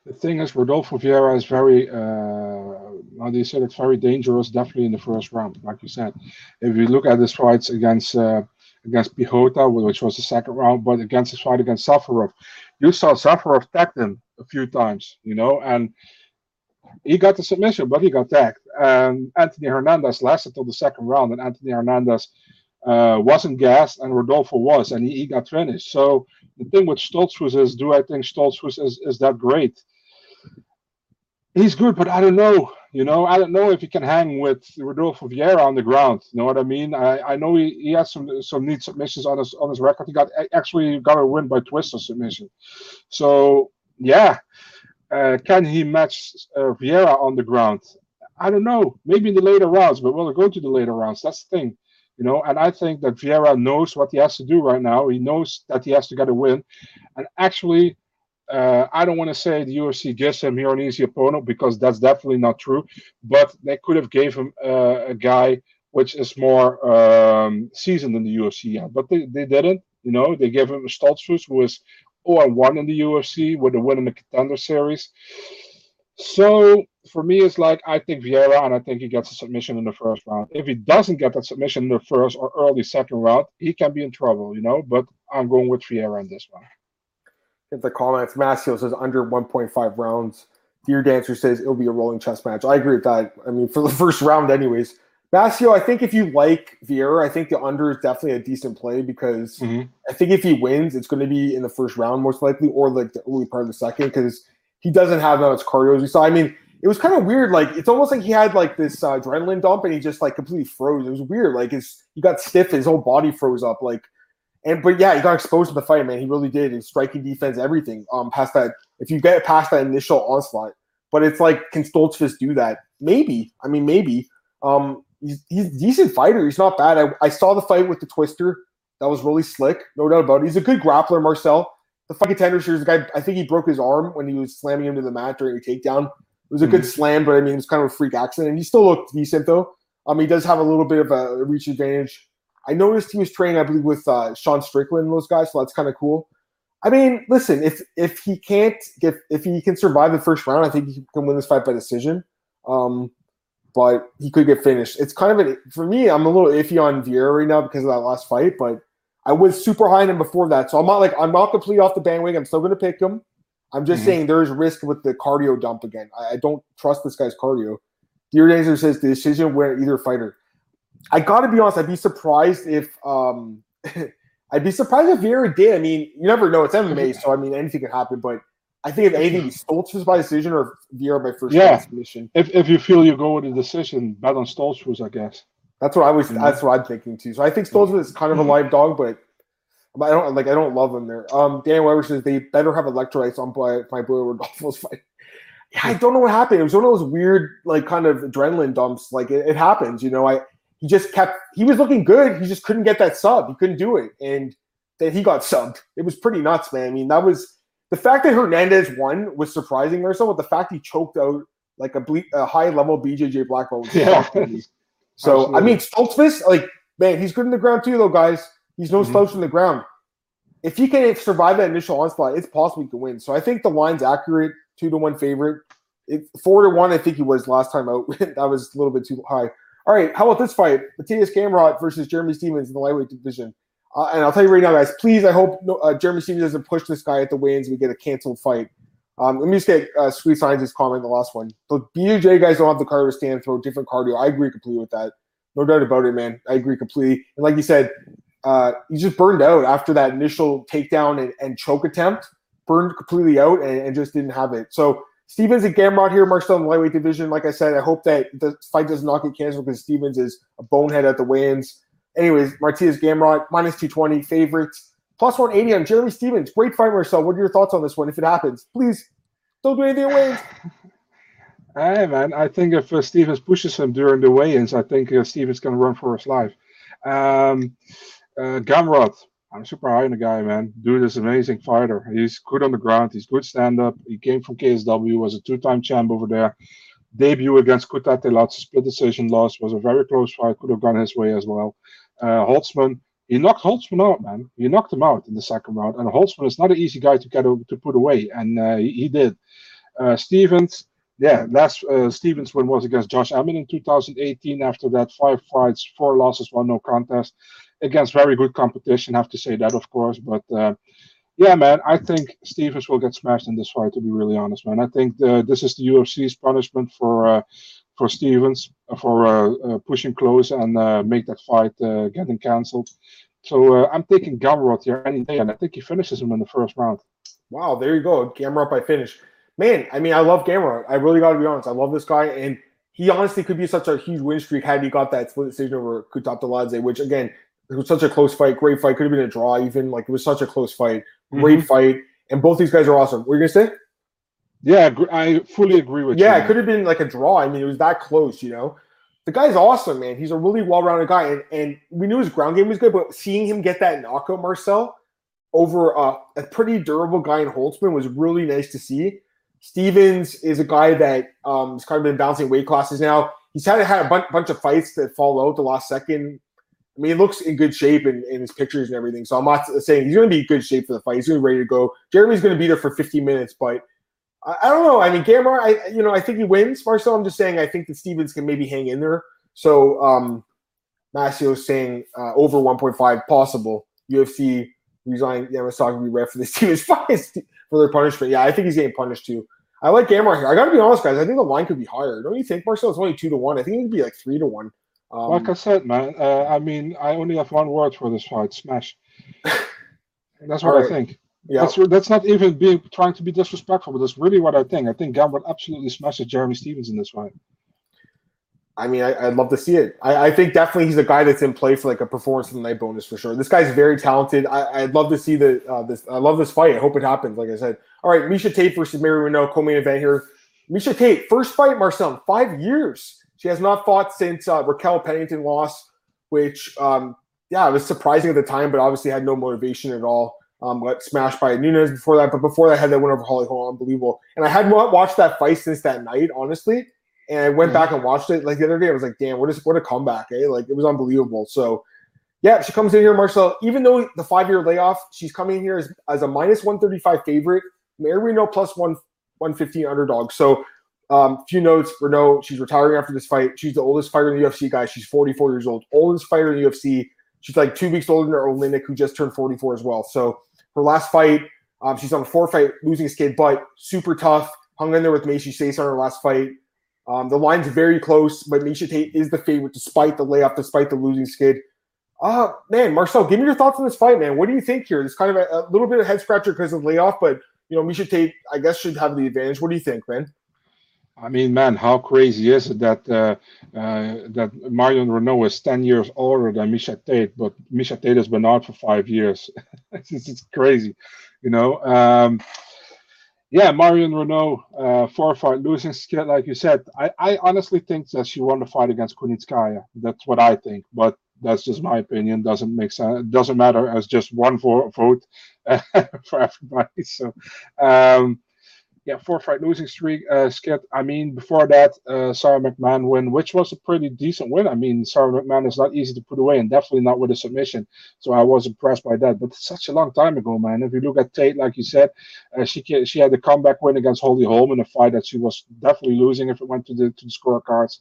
The thing is, Rodolfo Vieira is very, uh, how do you say it, very dangerous, definitely in the first round, like you said. If you look at his fights against uh, against Piechota, which was the second round, but against his fight against Safarov, you saw Safarov tagged him a few times, you know, and he got the submission, but he got tagged. And Anthony Hernandez lasted till the second round, and Anthony Hernandez uh, wasn't gassed, and Rodolfo was, and he, he got finished. So the thing with Stoltzfus is, do I think Stoltzfus is, is that great? he's good, but I don't know. You know, I don't know if he can hang with Rodolfo Vieira on the ground. You know what I mean? I, I know he, he has some some neat submissions on his on his record. He got actually got a win by twist twister submission. So yeah, uh, can he match uh, Vieira on the ground? I don't know. Maybe in the later rounds, but we'll go to the later rounds. That's the thing. You know, and I think that Vieira knows what he has to do right now. He knows that he has to get a win. And actually, uh, I don't want to say the UFC gives him here an easy opponent because that's definitely not true. But they could have gave him uh, a guy which is more um, seasoned in the UFC. Yeah. But they, they didn't. You know, they gave him Stoltzfus who was 0-1 in the UFC with a win in the Contender Series. So for me, it's like I think Vieira, and I think he gets a submission in the first round. If he doesn't get that submission in the first or early second round, he can be in trouble, you know. But I'm going with Vieira in this one
in the comments. Masio says under 1.5 rounds. Deer Dancer says it'll be a rolling chess match. I agree with that. I mean, for the first round, anyways. Masio, I think if you like Vieira, I think the under is definitely a decent play because mm-hmm. I think if he wins, it's going to be in the first round most likely, or like the early part of the second because he doesn't have that much cardio as we saw. I mean, it was kind of weird. Like it's almost like he had like this uh, adrenaline dump and he just like completely froze. It was weird. Like his he got stiff, his whole body froze up. Like and but yeah, he got exposed to the fight, man. He really did. His striking defense, everything. Um, past that, if you get past that initial onslaught, but it's like, can Stoltzfus do that? Maybe. I mean, maybe. Um, he's he's a decent fighter. He's not bad. I, I saw the fight with the Twister. That was really slick, no doubt about it. He's a good grappler, Marcel. The fucking contender series, the guy, I think he broke his arm when he was slamming him to the mat during a takedown. It was a mm-hmm. good slam, but I mean, it was kind of a freak accident. And he still looked decent, though. Um, he does have a little bit of a reach advantage. I noticed he was training, I believe, with uh, Sean Strickland and those guys, so that's kind of cool. I mean, listen, if if he can't get if he can survive the first round, I think he can win this fight by decision. Um, but he could get finished. It's kind of an for me. I'm a little iffy on Vieira right now because of that last fight, but I was super high on him before that, so I'm not like I'm not completely off the bandwagon. I'm still going to pick him. I'm just mm-hmm. saying there's risk with the cardio dump again. I, I don't trust this guy's cardio. Deer says the decision where either fighter. I got to be honest. I'd be surprised if um, I'd be surprised if Vieira did. I mean, you never know. It's MMA, so I mean anything can happen. But I think if anything, Stoltzfus by decision or Vieira by first
yeah. submission. If if you feel you go with a decision, bet on Stoltzfus, I guess.
That's what I was. Mm-hmm. That's what I'm thinking too. So I think Stoltzfus is kind of a mm-hmm. live dog, but I don't like. I don't love him there. Um, Dan Weber says they better have electrolytes on by my boy Rodolfo's fight. Yeah, I don't know what happened. It was one of those weird, like, kind of adrenaline dumps. Like it, it happens, you know. I he just kept. He was looking good. He just couldn't get that sub. He couldn't do it, and then he got subbed. It was pretty nuts, man. I mean, that was the fact that Hernandez won was surprising there. So, but the fact he choked out like a, ble- a high level BJJ black belt. Yeah. so, Absolutely. I mean, Stoltzfus, like, man, he's good in the ground too, though, guys. He's no mm-hmm. slouch in the ground. If he can survive that initial onslaught, it's possible he can win. So, I think the line's accurate, two to one favorite. It, four to one, I think he was last time out. that was a little bit too high. All right, how about this fight? Mateusz Gamrot versus Jeremy Stephens in the lightweight division. Uh, and I'll tell you right now, guys, please, I hope no, uh, Jeremy Stephens doesn't push this guy at the weigh-ins. We get a canceled fight. Um, let me just get uh, Sweet Science' comment, the last one. The BJJ guys don't have the cardio to stand throw different cardio. I agree completely with that. No doubt about it, man. I agree completely. And like you said, uh, he just burned out after that initial takedown and, and choke attempt. Burned completely out and, and, just didn't have it. So Stephens and Gamrot here, Marcel in the lightweight division. Like I said, I hope that the fight does not get canceled because Stephens is a bonehead at the weigh-ins. Anyways, Mateusz Gamrot, minus 220, favorites. Plus 180 on Jeremy Stephens. Great fight, Marcel. What are your thoughts on this one if it happens? Please don't do anything away.
Hey, man. I think if uh, Stephens pushes him during the weigh ins, I think uh, going to run for his life. Um, uh, Gamrot, I'm super high on the guy, man. Dude is amazing fighter. He's good on the ground. He's good stand up. He came from KSW, was a two time champ over there. Debut against Kutateladze, split decision loss, was a very close fight. Could have gone his way as well. Uh, Holtzman, he knocked Holtzman out, man. He knocked him out in the second round. And Holtzman is not an easy guy to get to put away, and uh, he, he, did. Uh, Stephens, yeah, last uh, Stephens win was against Josh Emmett in 2018. After that, five fights, four losses, one no contest against very good competition. Have to say that, of course, but uh, yeah, man, I think Stephens will get smashed in this fight. To be really honest, man, I think the, this is the UFC's punishment for uh, for Stephens uh, for uh, uh, pushing close and uh, make that fight getting cancelled. So I'm taking Gamrot here any day, and I think he finishes him in the first round.
Wow, there you go, Gamrot by finish. Man, I mean, I love Gamrot. I really got to be honest. I love this guy, and he honestly could be such a huge win streak had he got that split decision over Kutateladze, which again it was such a close fight, great fight. Could have been a draw, even like it was such a close fight, great mm-hmm. fight, and both these guys are awesome. What are you gonna say?
Yeah, I fully agree with
yeah, you. Yeah, it could have been like a draw. I mean, it was that close, you know. The guy's awesome, man. He's a really well-rounded guy, and, and we knew his ground game was good, but seeing him get that knockout, Marcel, over uh, a pretty durable guy in Holtzman was really nice to see. Stephens is a guy that um, has kind of been bouncing weight classes now. He's had had a bunch, bunch of fights that fall out the last second I mean, he looks in good shape in, in his pictures and everything. So I'm not saying he's going to be in good shape for the fight. He's going to be ready to go. Jeremy's going to be there for 15 minutes, but I, I don't know. I mean, Gamrot, I you know, I think he wins. Marcel, I'm just saying I think that Stephens can maybe hang in there. So um Massio's saying uh, over 1.5 possible. UFC resign Yamasaki be ref for the Stephens fight for their punishment. Yeah, I think he's getting punished too. I like Gamrot here. I got to be honest, guys. I think the line could be higher. Don't you think, Marcel? It's only two to one. I think it could be like three to one.
Um, like I said, man, uh, I mean, I only have one word for this fight: smash. That's what right. I think. Yeah. That's, that's not even being trying to be disrespectful, but that's really what I think. I think Gamrot absolutely smashes Jeremy Stephens in this fight.
I mean, I, would love to see it. I, I, think definitely he's a guy that's in play for like a performance of the night bonus for sure. This guy's very talented. I, would love to see the uh, this. I love this fight. I hope it happens. Like I said. All right, Miesha Tate versus Mary Reneau co-main event here. Miesha Tate, first fight, Marcel, five years. She has not fought since uh, Raquel Pennington lost, which um, yeah, it was surprising at the time, but obviously had no motivation at all. Um, got smashed by Nunes before that, but before that, had that win over Holly Holm, unbelievable. And I had not watched that fight since that night, honestly. And I went mm-hmm. back and watched it like the other day. I was like, damn, what is what a comeback, eh? Like it was unbelievable. So yeah, she comes in here, Marcel. Even though the five year layoff, she's coming in here as, as a minus 135 favorite. Reneau plus one 115 underdog. So um, few notes. Reneau, she's retiring after this fight. She's the oldest fighter in the UFC, guys. She's 44 years old. Oldest fighter in the UFC. She's like two weeks older than her Oleinik, who just turned 44 as well. So her last fight, um, she's on a four fight losing skid, but super tough. Hung in there with Macy Stace on her last fight. Um, the line's very close, but Miesha Tate is the favorite despite the layoff, despite the losing skid. Uh, man, Marcel, give me your thoughts on this fight, man. What do you think here? It's kind of a, a little bit of head scratcher because of the layoff, but you know, Miesha Tate, I guess, should have the advantage. What do you think, man?
I mean, man, how crazy is it that uh, uh, that Marion Reneau is ten years older than Miesha Tate, but Miesha Tate has been out for five years. it's, it's, crazy, you know. Um, yeah, Marion Reneau, uh, four fight losing skid, like you said. I, I honestly think that she won the fight against Kunitskaya. That's what I think, but that's just my opinion. Doesn't make sense. It doesn't matter as just one vote for everybody. So, um, yeah, four fight losing streak, uh, skid. I mean, before that, uh, Sara McMann win, which was a pretty decent win. I mean, Sara McMann is not easy to put away, and definitely not with a submission. So I was impressed by that. But such a long time ago, man. If you look at Tate, like you said, uh, she she had a comeback win against Holly Holm in a fight that she was definitely losing if it went to the to the scorecards.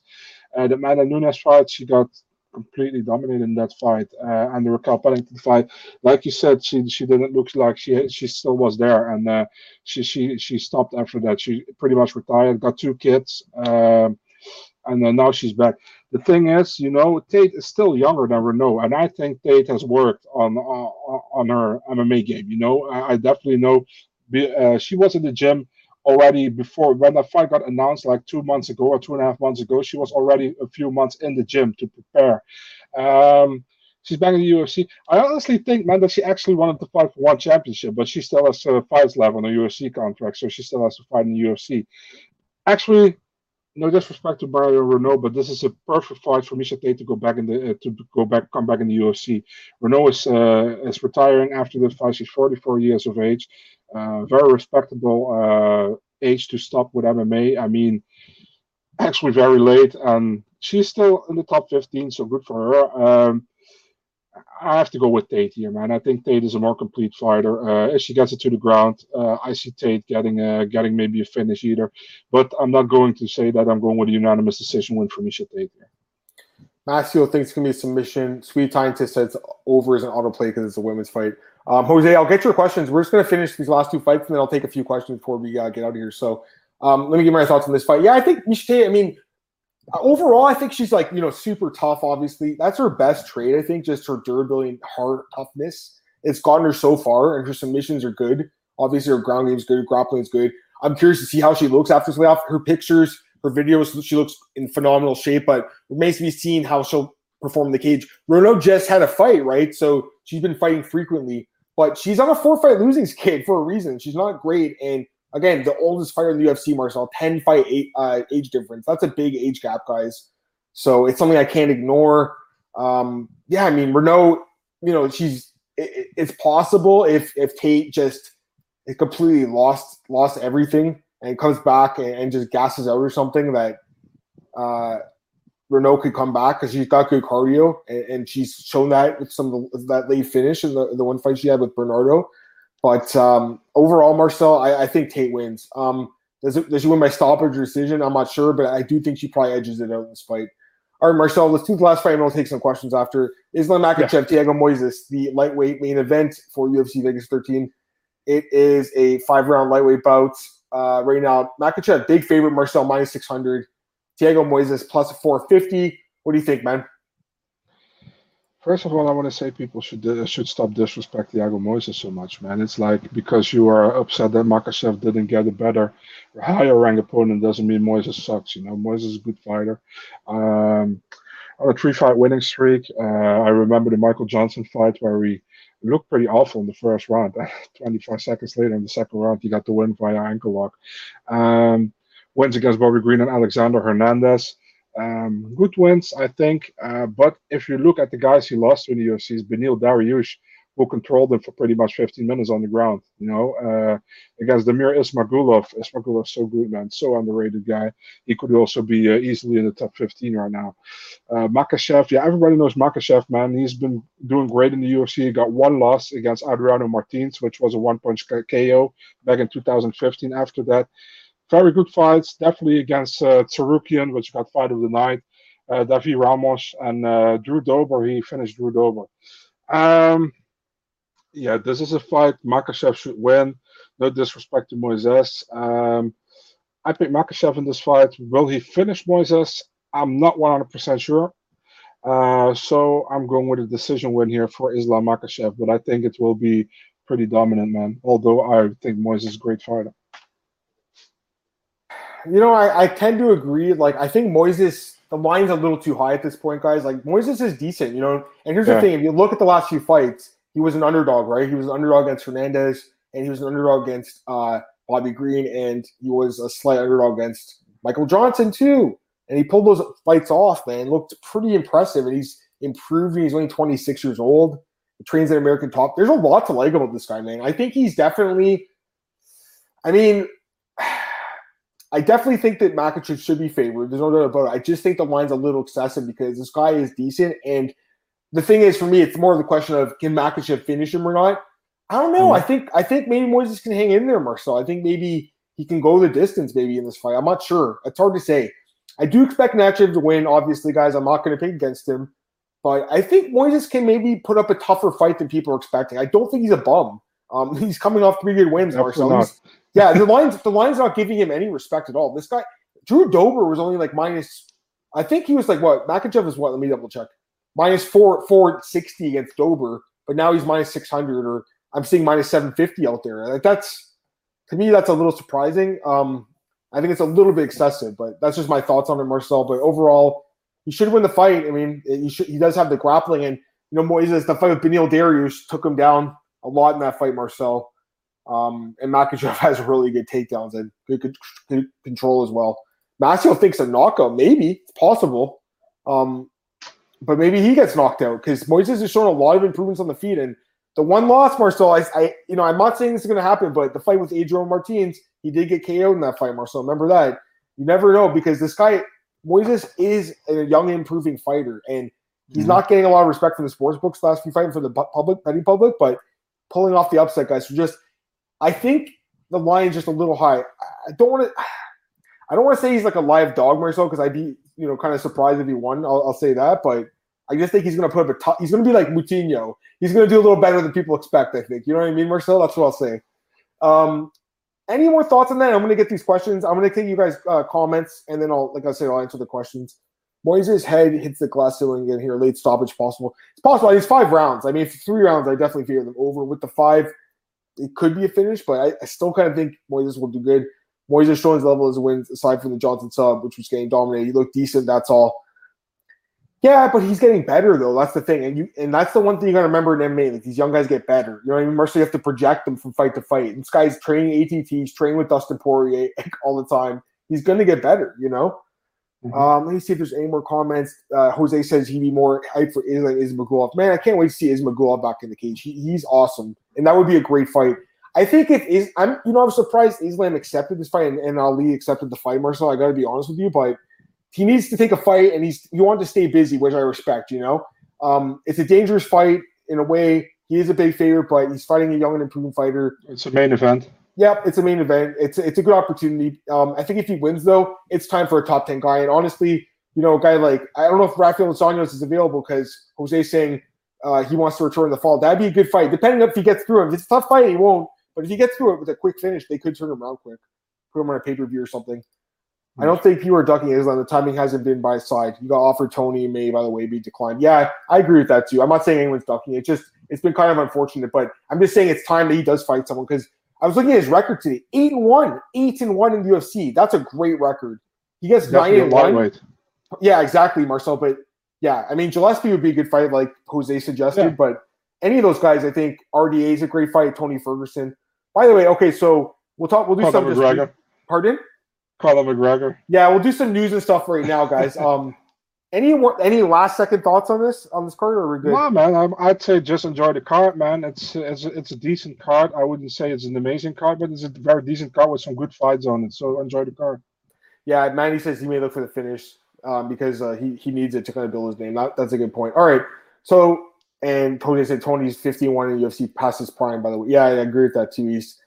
Uh, the Amanda Nunes fight, she got completely dominated in that fight. Uh, and the Raquel Pennington fight, like you said, she she didn't look like she she still was there, and uh, she she she stopped after that. She pretty much retired, got two kids, um, and then now she's back. The thing is, you know, Tate is still younger than Reneau, and I think Tate has worked on uh, on her MMA game. You know, I, I definitely know. Uh, she was in the gym already before when the fight got announced like two months ago or two and a half months ago. She was already a few months in the gym to prepare. Um, she's back in the UFC. I honestly think, man, that she actually wanted to fight for one championship, but she still has uh, fights left on a UFC contract, so she still has to fight in the UFC. Actually, no disrespect to Mario Reneau, but this is a perfect fight for Miesha Tate to go back in the uh, to go back come back in the UFC. Reneau is uh, is retiring after the fight. She's 44 years of age uh, very respectable uh, age to stop with MMA. I mean, actually very late, and she's still in the top 15, so good for her. Um, I have to go with Tate here, man. I think Tate is a more complete fighter. Uh, if she gets it to the ground, uh, I see Tate getting uh, getting maybe a finish either. But I'm not going to say that I'm going with a unanimous decision win for Miesha Tate here.
Thinks it's going to be a submission. Sweet Scientist says over is an autoplay because it's a women's fight. Um, Jose, I'll get your questions. We're just going to finish these last two fights, and then I'll take a few questions before we uh, get out of here. So um, let me give my thoughts on this fight. Yeah, I think Miesha Tate, I mean, overall, I think she's like, you know, super tough, obviously. That's her best trait, I think, just her durability and hard toughness. It's gotten her so far, and her submissions are good. Obviously, her ground game is good, grappling is good. I'm curious to see how she looks after this layoff. Her pictures, her videos, she looks in phenomenal shape, but it remains to be seen how she'll perform in the cage. Reneau just had a fight, right? So she's been fighting frequently but she's on a four fight losing skid for a reason. She's not great. And again, the oldest fighter in the UFC, Marcel, 10 fight eight, uh, age difference. That's a big age gap, guys. So it's something I can't ignore. Um, yeah, I mean, Reneau, you know, she's it, it's possible if if Tate just completely lost lost everything and comes back and, and just gasses out or something that uh Reneau could come back because she's got good cardio and, and, she's shown that with some of the, that late finish in the, the one fight she had with Bernardo. But um, overall, Marcel, I, I, think Tate wins. Um, does, it, does she win by stoppage or decision? I'm not sure, but I do think she probably edges it out in this fight. All right, Marcel, let's do the last fight and we'll take some questions after. Islam Makhachev, yeah. Thiago Moises, the lightweight main event for UFC Vegas 13. It is a five round lightweight bout. Uh, right now, Makhachev, big favorite, Marcel, minus 600. Thiago Moises plus 450. What do you think, man?
First of all, I want to say people should uh, should stop disrespecting Thiago Moises so much, man. It's like because you are upset that Makhachev didn't get a better, higher ranked opponent doesn't mean Moises sucks. You know, Moises is a good fighter. Um, on a three fight winning streak, uh, I remember the Michael Johnson fight where we looked pretty awful in the first round. 25 seconds later in the second round, he got the win via ankle lock. Um, wins against Bobby Green and Alexander Hernandez. Um, good wins, I think. Uh, but if you look at the guys he lost in the UFC, is Beneil Dariush, who controlled him for pretty much 15 minutes on the ground. You know, uh, against Damir Ismagulov. Ismagulov so good, man, so underrated guy. He could also be uh, easily in the top 15 right now. Uh, Makhachev, yeah, everybody knows Makhachev, man. He's been doing great in the UFC. He got one loss against Adriano Martins, which was a one-punch KO back in 2015. After that, very good fights, definitely against uh, Tsarukyan, which got fight of the night. Uh, Davi Ramos and uh, Drew Dober. He finished Drew Dober. Um, yeah, this is a fight Makhachev should win. No disrespect to Moises. Um, I pick Makhachev in this fight. Will he finish Moises? I'm not 100% sure. Uh, so I'm going with a decision win here for Islam Makhachev, but I think it will be pretty dominant, man. Although I think Moises is a great fighter.
You know, I, I tend to agree. Like, I think Moises, the line's a little too high at this point, guys. Like, Moises is decent, you know. And here's yeah. the thing if you look at the last few fights, he was an underdog, right? He was an underdog against Fernandez, and he was an underdog against uh, Bobby Green, and he was a slight underdog against Michael Johnson too. And he pulled those fights off, man. Looked pretty impressive, and he's improving. He's only 26 years old. He trains at American Top. There's a lot to like about this guy, man. I think he's definitely. I mean, I definitely think that Makhachev should be favored. There's no doubt about it. I just think the line's a little excessive because this guy is decent, and the thing is, for me, it's more of the question of can Makhachev finish him or not. I don't know. Mm-hmm. I think I think maybe Moises can hang in there, Marcel. I think maybe he can go the distance, maybe in this fight. I'm not sure. It's hard to say. I do expect Makhachev to win. Obviously, guys, I'm not going to pick against him, but I think Moises can maybe put up a tougher fight than people are expecting. I don't think he's a bum. Um, he's coming off three good wins, Marcel. Yeah, the lines the line's not giving him any respect at all. This guy, Drew Dober, was only like minus. I think he was like what Makhachev is what? Let me double check minus four four sixty against Dober, but now he's minus six hundred, or I'm seeing minus seven fifty out there. Like that's to me, that's a little surprising. Um, I think it's a little bit excessive, but that's just my thoughts on it, Marcel. But overall, he should win the fight. I mean, he should, he does have the grappling, and you know, Moises, the fight with Beneil Dariush took him down a lot in that fight, Marcel. Um, and Makhachev has really good takedowns and good, good control as well. Masio thinks a knockout, maybe it's possible. Um, but maybe he gets knocked out because Moises has shown a lot of improvements on the feet. And the one loss, Marcel, I, I you know, I'm not saying this is going to happen, but the fight with Adrian Martins, he did get KO'd in that fight, Marcel. Remember that. You never know because this guy, Moises, is a young, improving fighter, and he's mm-hmm. not getting a lot of respect from the sports books last few fighting for the public, betting public, but pulling off the upset, guys. So just, I think the line's just a little high. I don't want to. I don't want to say he's like a live dog, Marcel, because I'd be you know, kind of surprised if he won. I'll, I'll say that, but I just think he's going to put up a. T- he's going to be like Moutinho. He's going to do a little better than people expect. I think. You know what I mean, Marcel? That's what I'll say. Um, any more thoughts on that? I'm going to get these questions. I'm going to take you guys' uh, comments, and then I'll, like I said, I'll answer the questions. Moises' head hits the glass ceiling again here. Late stoppage possible. It's possible. It's five rounds. I mean, three rounds, I definitely figure them over. With the five, it could be a finish, but I, I still kind of think Moises will do good. Moises showing his level as a wins aside from the Johnson sub, which was getting dominated. He looked decent. That's all. Yeah, but he's getting better though. That's the thing, and you and that's the one thing you got to remember in MMA. Like these young guys get better. You know what I mean? Mercy, you have to project them from fight to fight. And this guy's training ATTs, training with Dustin Poirier all the time. He's going to get better. You know. Mm-hmm. Um, let me see if there's any more comments. Uh, Jose says he'd be more hyped for Islam Ismagulov. Man, I can't wait to see Ismagulov back in the cage. He, he's awesome, and that would be a great fight. I think if is I'm you know I'm surprised Islam accepted this fight and, and Ali accepted the fight, Marcel. I got to be honest with you, but he needs to take a fight and he's you want to stay busy, which I respect. You know, um, it's a dangerous fight in a way. He is a big favorite, but he's fighting a young and improving fighter.
It's a main event.
Yep, it's a main event. It's it's a good opportunity. Um, I think if he wins though, it's time for a top ten guy. And honestly, you know, a guy like I don't know if Rafael Dos is available because Jose's saying uh, he wants to return in the fall. That'd be a good fight, depending on if he gets through him. If it's a tough fight, he won't. But if he gets through it with a quick finish, they could turn him around quick, put him on a pay per view or something. I don't think people are ducking Islam. The timing hasn't been by his side. You got offered Tony and May, by the way, be declined. Yeah, I agree with that too. I'm not saying anyone's ducking. It's just it's been kind of unfortunate, but I'm just saying it's time that he does fight someone because I was looking at his record today: eight and one, eight and one in the UFC. That's a great record. He gets Definitely nine and one. Yeah, exactly, Marcel. But yeah, I mean, Gillespie would be a good fight, like Jose suggested. Yeah. But any of those guys, I think RDA is a great fight. Tony Ferguson. By the way, okay, so we'll talk. We'll do Conor some. McGregor. Pardon?
Conor McGregor.
Yeah, we'll do some news and stuff right now, guys. Um, any any last second thoughts on this on this card, or are we good?
No, man. I, would say just enjoy the card, man. It's it's it's a decent card. I wouldn't say it's an amazing card, but it's a very decent card with some good fights on it. So enjoy the card.
Yeah, Manny says he may look for the finish um, because uh, he he needs it to kind of build his name. That, that's a good point. All right, so and Tony said Tony's 51 in the UFC past his prime. By the way, yeah, I agree with that too. He's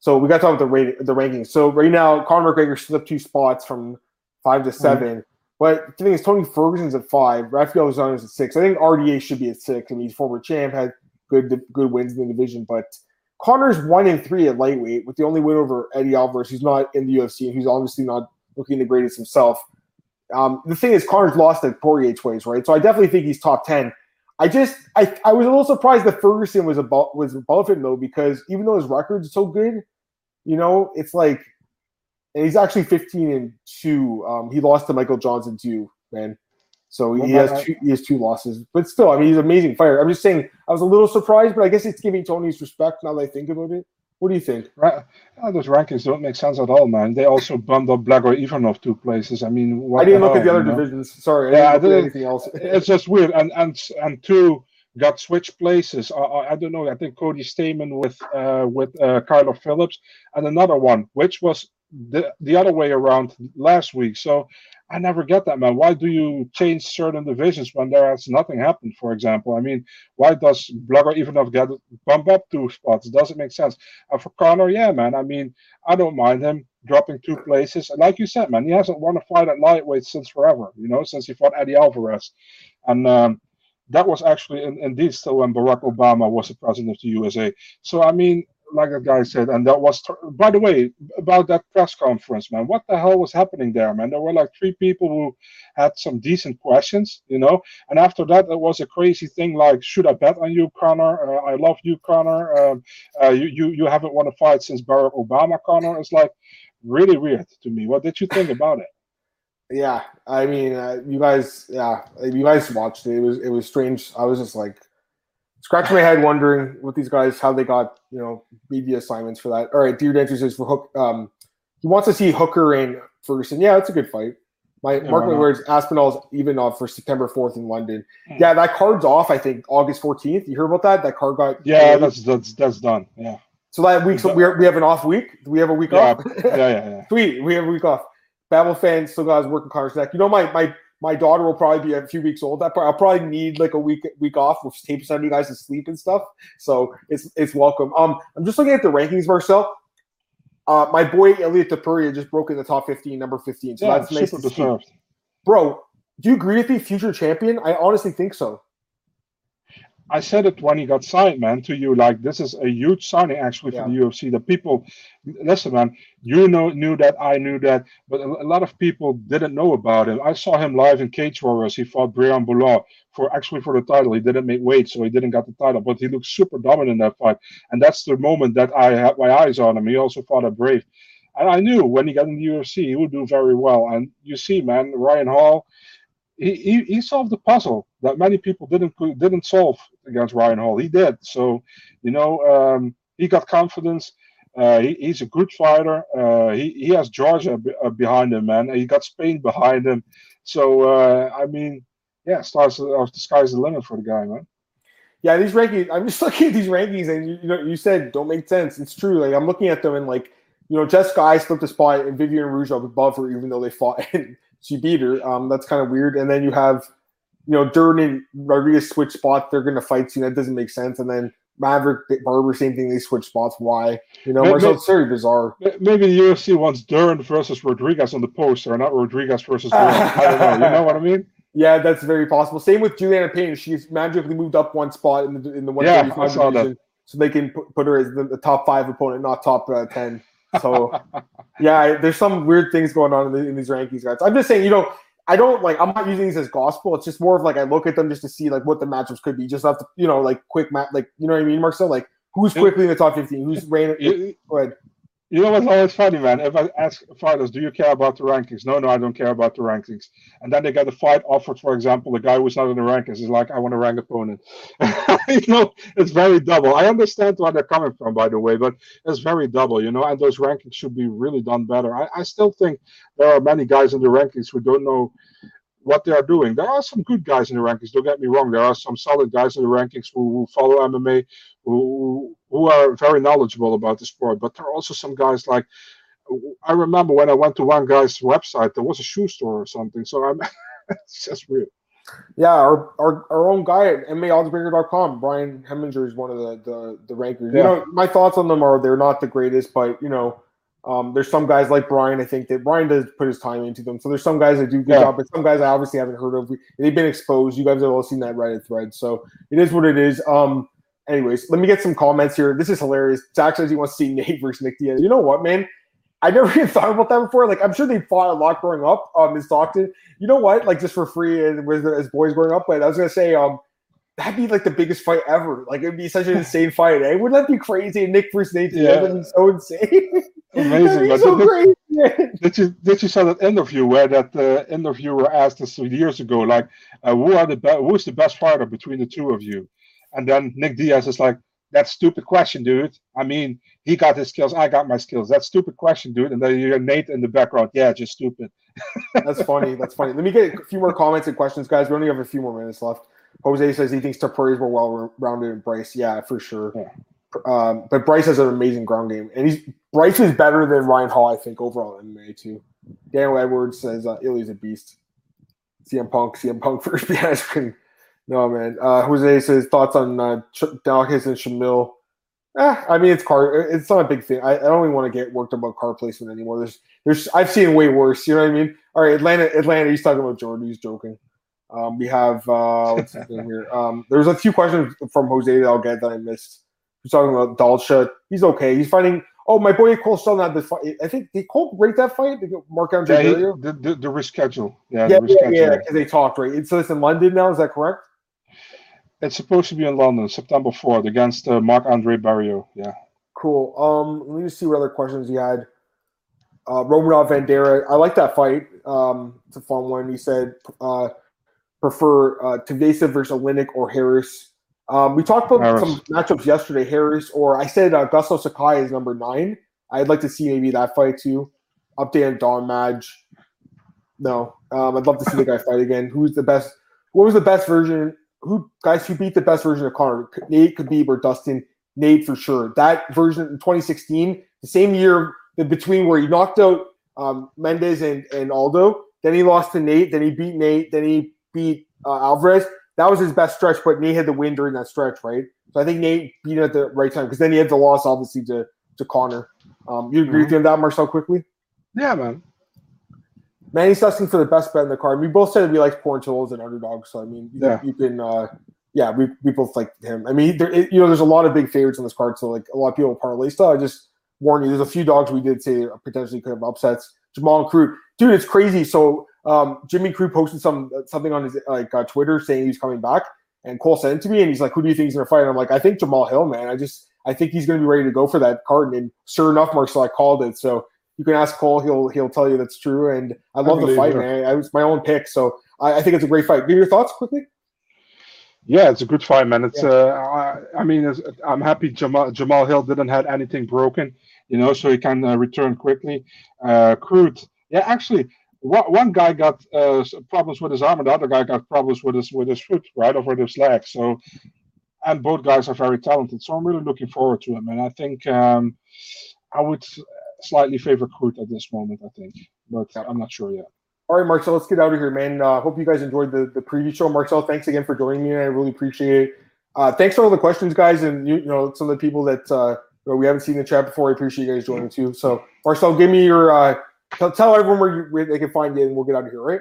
so we got to talk about the rate, the rankings. So right now, Conor McGregor slipped two spots from five to 7 mm-hmm. But the thing is, Tony Ferguson's at five. Rafael is at six. I think RDA should be at six. I mean, he's former champ, had good good wins in the division. But Conor's one and three at lightweight, with the only win over Eddie Alvarez, who's not in the UFC and who's obviously not looking the greatest himself. Um, the thing is, Conor's lost at Poirier twice, right? So I definitely think he's top ten. I just I, I was a little surprised that Ferguson was above was above him though, because even though his record's so good, you know, it's like and he's actually 15 and two. Um, he lost to Michael Johnson too, man. So he has two, he has two losses, but still, I mean, he's an amazing fighter. I'm just saying, I was a little surprised, but I guess it's giving Tony's respect now that I think about it. What do you think?
Right, uh, those rankings don't make sense at all, man. They also bumped up Blagoy Ivanov two places. I mean, why
I didn't look hell, at the other divisions. Sorry, yeah, I yeah, didn't look at anything else.
it's just weird, and and and two got switched places. I, I, don't know. I think Cody Stamann with uh, with uh, Kyler Phillips, and another one, which was the, the other way around last week. So I never get that, man. Why do you change certain divisions when there has nothing happened, for example? I mean, why does Blagoy Ivanov get bump up two spots? It doesn't make sense. And for Conor, yeah, man. I mean, I don't mind him dropping two places. And like you said, man, he hasn't won a fight at lightweight since forever, you know, since he fought Eddie Alvarez. And um, that was actually in, indeed still when Barack Obama was the president of the USA. So, I mean, like that guy said, and that was, by the way, about that press conference, man. What the hell was happening there, man? There were like three people who had some decent questions, you know. And after that, it was a crazy thing like, should I bet on you, Conor? Uh, I love you, Conor. Um, uh, you, you you haven't won a fight since Barack Obama, Conor. It's like really weird to me. What did you think about it?
Yeah, I mean, uh, you guys, yeah, you guys watched it. It was it was strange. I was just like scratching my head wondering what these guys how they got you know media assignments for that. All right, Dear Dancer says for Hook, um, he wants to see Hooker and Ferguson. Yeah, that's a good fight. My yeah, mark my words, Aspinall's even off for September fourth in London. Mm. Yeah, that card's off. I think August fourteenth. You hear about that? That card got
yeah, that's that's that's done. Yeah.
So that week, so we we have an off week. Do we have a week
yeah,
off?
yeah, yeah, yeah.
Sweet, we have a week off. Babel fans still got his working Connor's neck. You know, my my my daughter will probably be a few weeks old. That part I'll probably need like a week week off with tape sending you guys to sleep and stuff. So it's it's welcome. Um, I'm just looking at the rankings, Marcel. Uh, my boy Ilia Topuria just broke in the top 15, number 15. So yeah, that's nice to see. Bro, do you agree with me? Future champion? I honestly think so.
I said it when he got signed, man, to you. Like this is a huge signing actually for the UFC. The people, listen, man, you know knew that, I knew that, but a, a, lot of people didn't know about him. I saw him live in Cage Warriors. He fought Brian Boulaw for actually for the title. He didn't make weight, so he didn't get the title, but he looked super dominant in that fight. And that's the moment that I had my eyes on him. He also fought a Brave, and I knew when he got in the UFC, he would do very well. And you see, man, Ryan Hall he, he, he solved the puzzle that many people didn't didn't solve against Ryan Hall. He did. So, you know, um, he got confidence. Uh, he, he's a good fighter. Uh, he, he has Georgia uh, behind him, man. He got Spain behind him. So, uh, I mean, yeah, stars of the sky's the limit for the guy, man.
Yeah, these rankings. I'm just looking at these rankings, and you, you know, you said don't make sense. It's true. Like I'm looking at them, and like you know, Jessica Eye slipped a spot, and Viviane Araújo above her, even though they fought. And she beat her. Um, that's kind of weird. And then you have, you know, Durden and Rodriguez switch spots. They're going to fight soon. That doesn't make sense. And then Maverick, Barber, same thing. They switch spots. Why? You know, maybe, it's very bizarre.
Maybe the UFC wants Durden versus Rodriguez on the poster, not Rodriguez versus Durden. I don't know. You know what I mean?
Yeah, that's very possible. Same with Julianna Peña. She's magically moved up one spot in the in the 135 yeah, division, so they can put, put her as the, the, top five opponent, not top uh, ten. So, yeah, there's some weird things going on in, the, in, these rankings, guys. I'm just saying, you know, I don't like. I'm not using these as gospel. It's just more of like I look at them just to see like what the matchups could be. Just have to, you know, like quick map, like you know what I mean, Marcel. Like who's quickly in the top 15, who's ahead.
You know what's always funny, man? If I ask fighters, "Do you care about the rankings?" No, no, I don't care about the rankings. And then they get a fight offered, for example, the guy who's not in the rankings is like, "I want a rank opponent." you know, it's very double. I understand where they're coming from, by the way, but it's very double, you know. And those rankings should be really done better. I, I still think there are many guys in the rankings who don't know what they are doing. There are some good guys in the rankings. Don't get me wrong. There are some solid guys in the rankings who, who follow MMA, who who are very knowledgeable about the sport. But there are also some guys like I remember when I went to one guy's website, there was a shoe store or something. So I'm it's just weird.
Yeah, our, our, our own guy at MMAOddsBreaker.com, Brian Heminger is one of the the, the rankers. Yeah. You know, my thoughts on them are they're not the greatest, but you know, um, there's some guys like Brian. I think that Brian does put his time into them. So there's some guys that do good yeah. job, but some guys I obviously haven't heard of. They've been exposed. You guys have all seen that Reddit thread. So it is what it is. Um, anyways, let me get some comments here. This is hilarious. Zach says he wants to see Nate versus Nick Diaz. You know what, man? I never even thought about that before. Like, I'm sure they fought a lot growing up. Um, in Stockton. You know what? Like, just for free and with as boys growing up. But I was gonna say, um, that'd be like the biggest fight ever. Like, it'd be such an insane fight. Eh? Wouldn't that be crazy? Nick versus Nate Diaz. Yeah. so insane.
Amazing. but so did, did, did, you did you saw that interview where that uh, interviewer asked us years ago, like, uh, who are the be- who's the best fighter between the two of you? And then Nick Diaz is like, "That stupid question, dude. I mean, he got his skills, I got my skills. That stupid question, dude." And then you hear Nate in the background, "Yeah, just stupid."
That's funny. That's funny. Let me get a few more comments and questions, guys. We only have a few more minutes left. Jose says he thinks Topuria is more well-rounded than Bryce. Yeah, for sure. Yeah. Um, but Bryce has an amazing ground game, and he's Bryce is better than Ryan Hall, I think, overall in MMA too. Daniel Edwards says uh, Illy's a beast. CM Punk, CM Punk first. Yeah, no man. Uh, Jose says thoughts on uh, Ch- and Shamil. Eh, I mean, it's car. It's not a big thing. I, I don't even want to get worked about car placement anymore. There's, there's. I've seen way worse. You know what I mean? All right, Atlanta. Atlanta. He's talking about Jordan. He's joking. Um, we have. Uh, what's his name here? Um, there's a few questions from Jose that I'll get that I missed. He's talking about Dalsha. He's okay. He's fighting. Oh, my boy Cole still not the fight. I think they Cole rate that fight. Mark Andre
yeah, he, the, the, the reschedule.
Yeah, yeah, yeah, yeah. Because they talked right. So it's in London now. Is that correct?
It's supposed to be in London, September 4th, against uh, Marc Andre Barriault. Yeah.
Cool. Um, let me see what other questions you had. Uh, Romanov Vanderaa. I like that fight. Um, it's a fun one. He said uh, prefer uh, Tuivasa versus Oleinik or Harris. Um, we talked about Harris. some matchups yesterday. Harris or I said uh, Gusto Sakai is number nine. I'd like to see maybe that fight too. Update on Don Madge. No, um, I'd love to see the guy fight again. Who's the best? What was the best version who guys who beat the best version of Conor? Nate, Khabib, or Dustin? Nate for sure. That version in 2016, the same year between where he knocked out um, Mendes and, and Aldo, then he lost to Nate, then he beat Nate, then he beat uh, Alvarez. That was his best stretch, but Nate had the win during that stretch, right? So I think Nate beat him at the right time because then he had the loss, obviously, to to Conor. Um, you agree mm-hmm. with that, Marcel? Quickly.
Yeah, man.
Manny's asking for the best bet in the card. We both said we like Portillo tools and underdogs, so I mean, you, yeah. you can, uh, yeah, we, we both like him. I mean, there, it, you know, there's a lot of big favorites on this card, so like a lot of people parlay style. I just warn you, there's a few dogs we did say potentially could have upsets. Jamal and Crute, dude, it's crazy. So um, Jimmy Crute posted some something on his like uh, Twitter saying he's coming back, and Cole sent it to me, and he's like, "Who do you think is gonna fight?" And I'm like, "I think Jamal Hill, man. I just I think he's gonna be ready to go for that card." And sure enough, Marcel, I called it. So you can ask Cole; he'll he'll tell you that's true. And I love I the fight, man. I was my own pick, so I, I, think it's a great fight. Give your thoughts quickly.
Yeah, it's a good fight, man. It's yeah. uh, I, I mean, I'm happy Jamal Jamal Hill didn't have anything broken, you know, so he can uh, return quickly. Uh, Crute, yeah, actually, one, one guy got uh, problems with his arm, and the other guy got problems with his with his foot, right, or with his leg. So, and both guys are very talented. So I'm really looking forward to him, and I think um, I would slightly favor Crute at this moment, I think, but I'm not sure yet.
All right, Marcel, let's get out of here, man. Uh, hope you guys enjoyed the, the preview show. Marcel, thanks again for joining me. I really appreciate it. Uh, thanks for all the questions, guys, and you, you know some of the people that uh, you know, we haven't seen in the chat before. I appreciate you guys joining too. So, Marcel, give me your uh, tell, tell everyone where, you, where they can find you, and we'll get out of here. Right?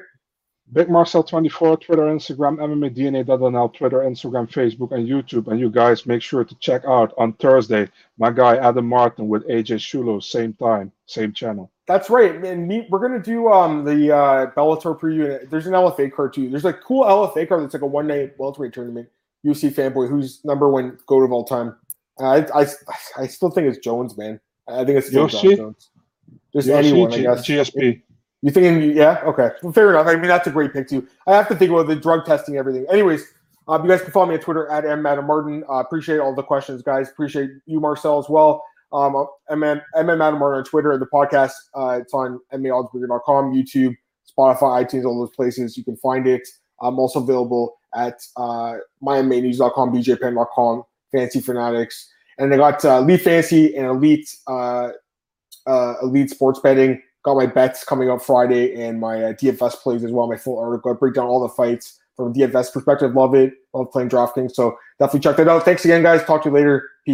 Big Marcel24, Twitter, Instagram, MMADNA.nl, Twitter, Instagram, Facebook, and YouTube. And you guys make sure to check out on Thursday my guy Adam Martin with AJ Shulo, same time, same channel.
That's right. And me, we're gonna do um the uh Bellator preview. There's an LFA card too. There's a cool LFA card that's like a one night welterweight tournament. UFC fanboy, who's number one goat of all time. I, I I still think it's Jones, man. I think it's still Jon
UFC?
Jones. Just
UFC,
anyone, I guess.
GSP.
You thinking? Yeah. Okay. Well, fair enough. I mean, that's a great pick too. I have to think about the drug testing, everything. Anyways, uh, you guys can follow me on Twitter at m Adam Martin. Uh, appreciate all the questions, guys. Appreciate you, Marcel, as well. Um, m m Adam Martin on Twitter. And the podcast. Uh, it's on maoddsbreaker.com, YouTube, Spotify, iTunes, all those places. You can find it. I'm also available at uh, MiamiNews.com, BJPenn.com, Fancy Fanatics, and I got uh, Elite Fancy and Elite uh, uh, Elite Sports Betting. Got my bets coming up Friday and my uh, DFS plays as well. My full article. I break down all the fights from a DFS perspective. Love it. Love playing DraftKings. So definitely check that out. Thanks again, guys. Talk to you later. Peace.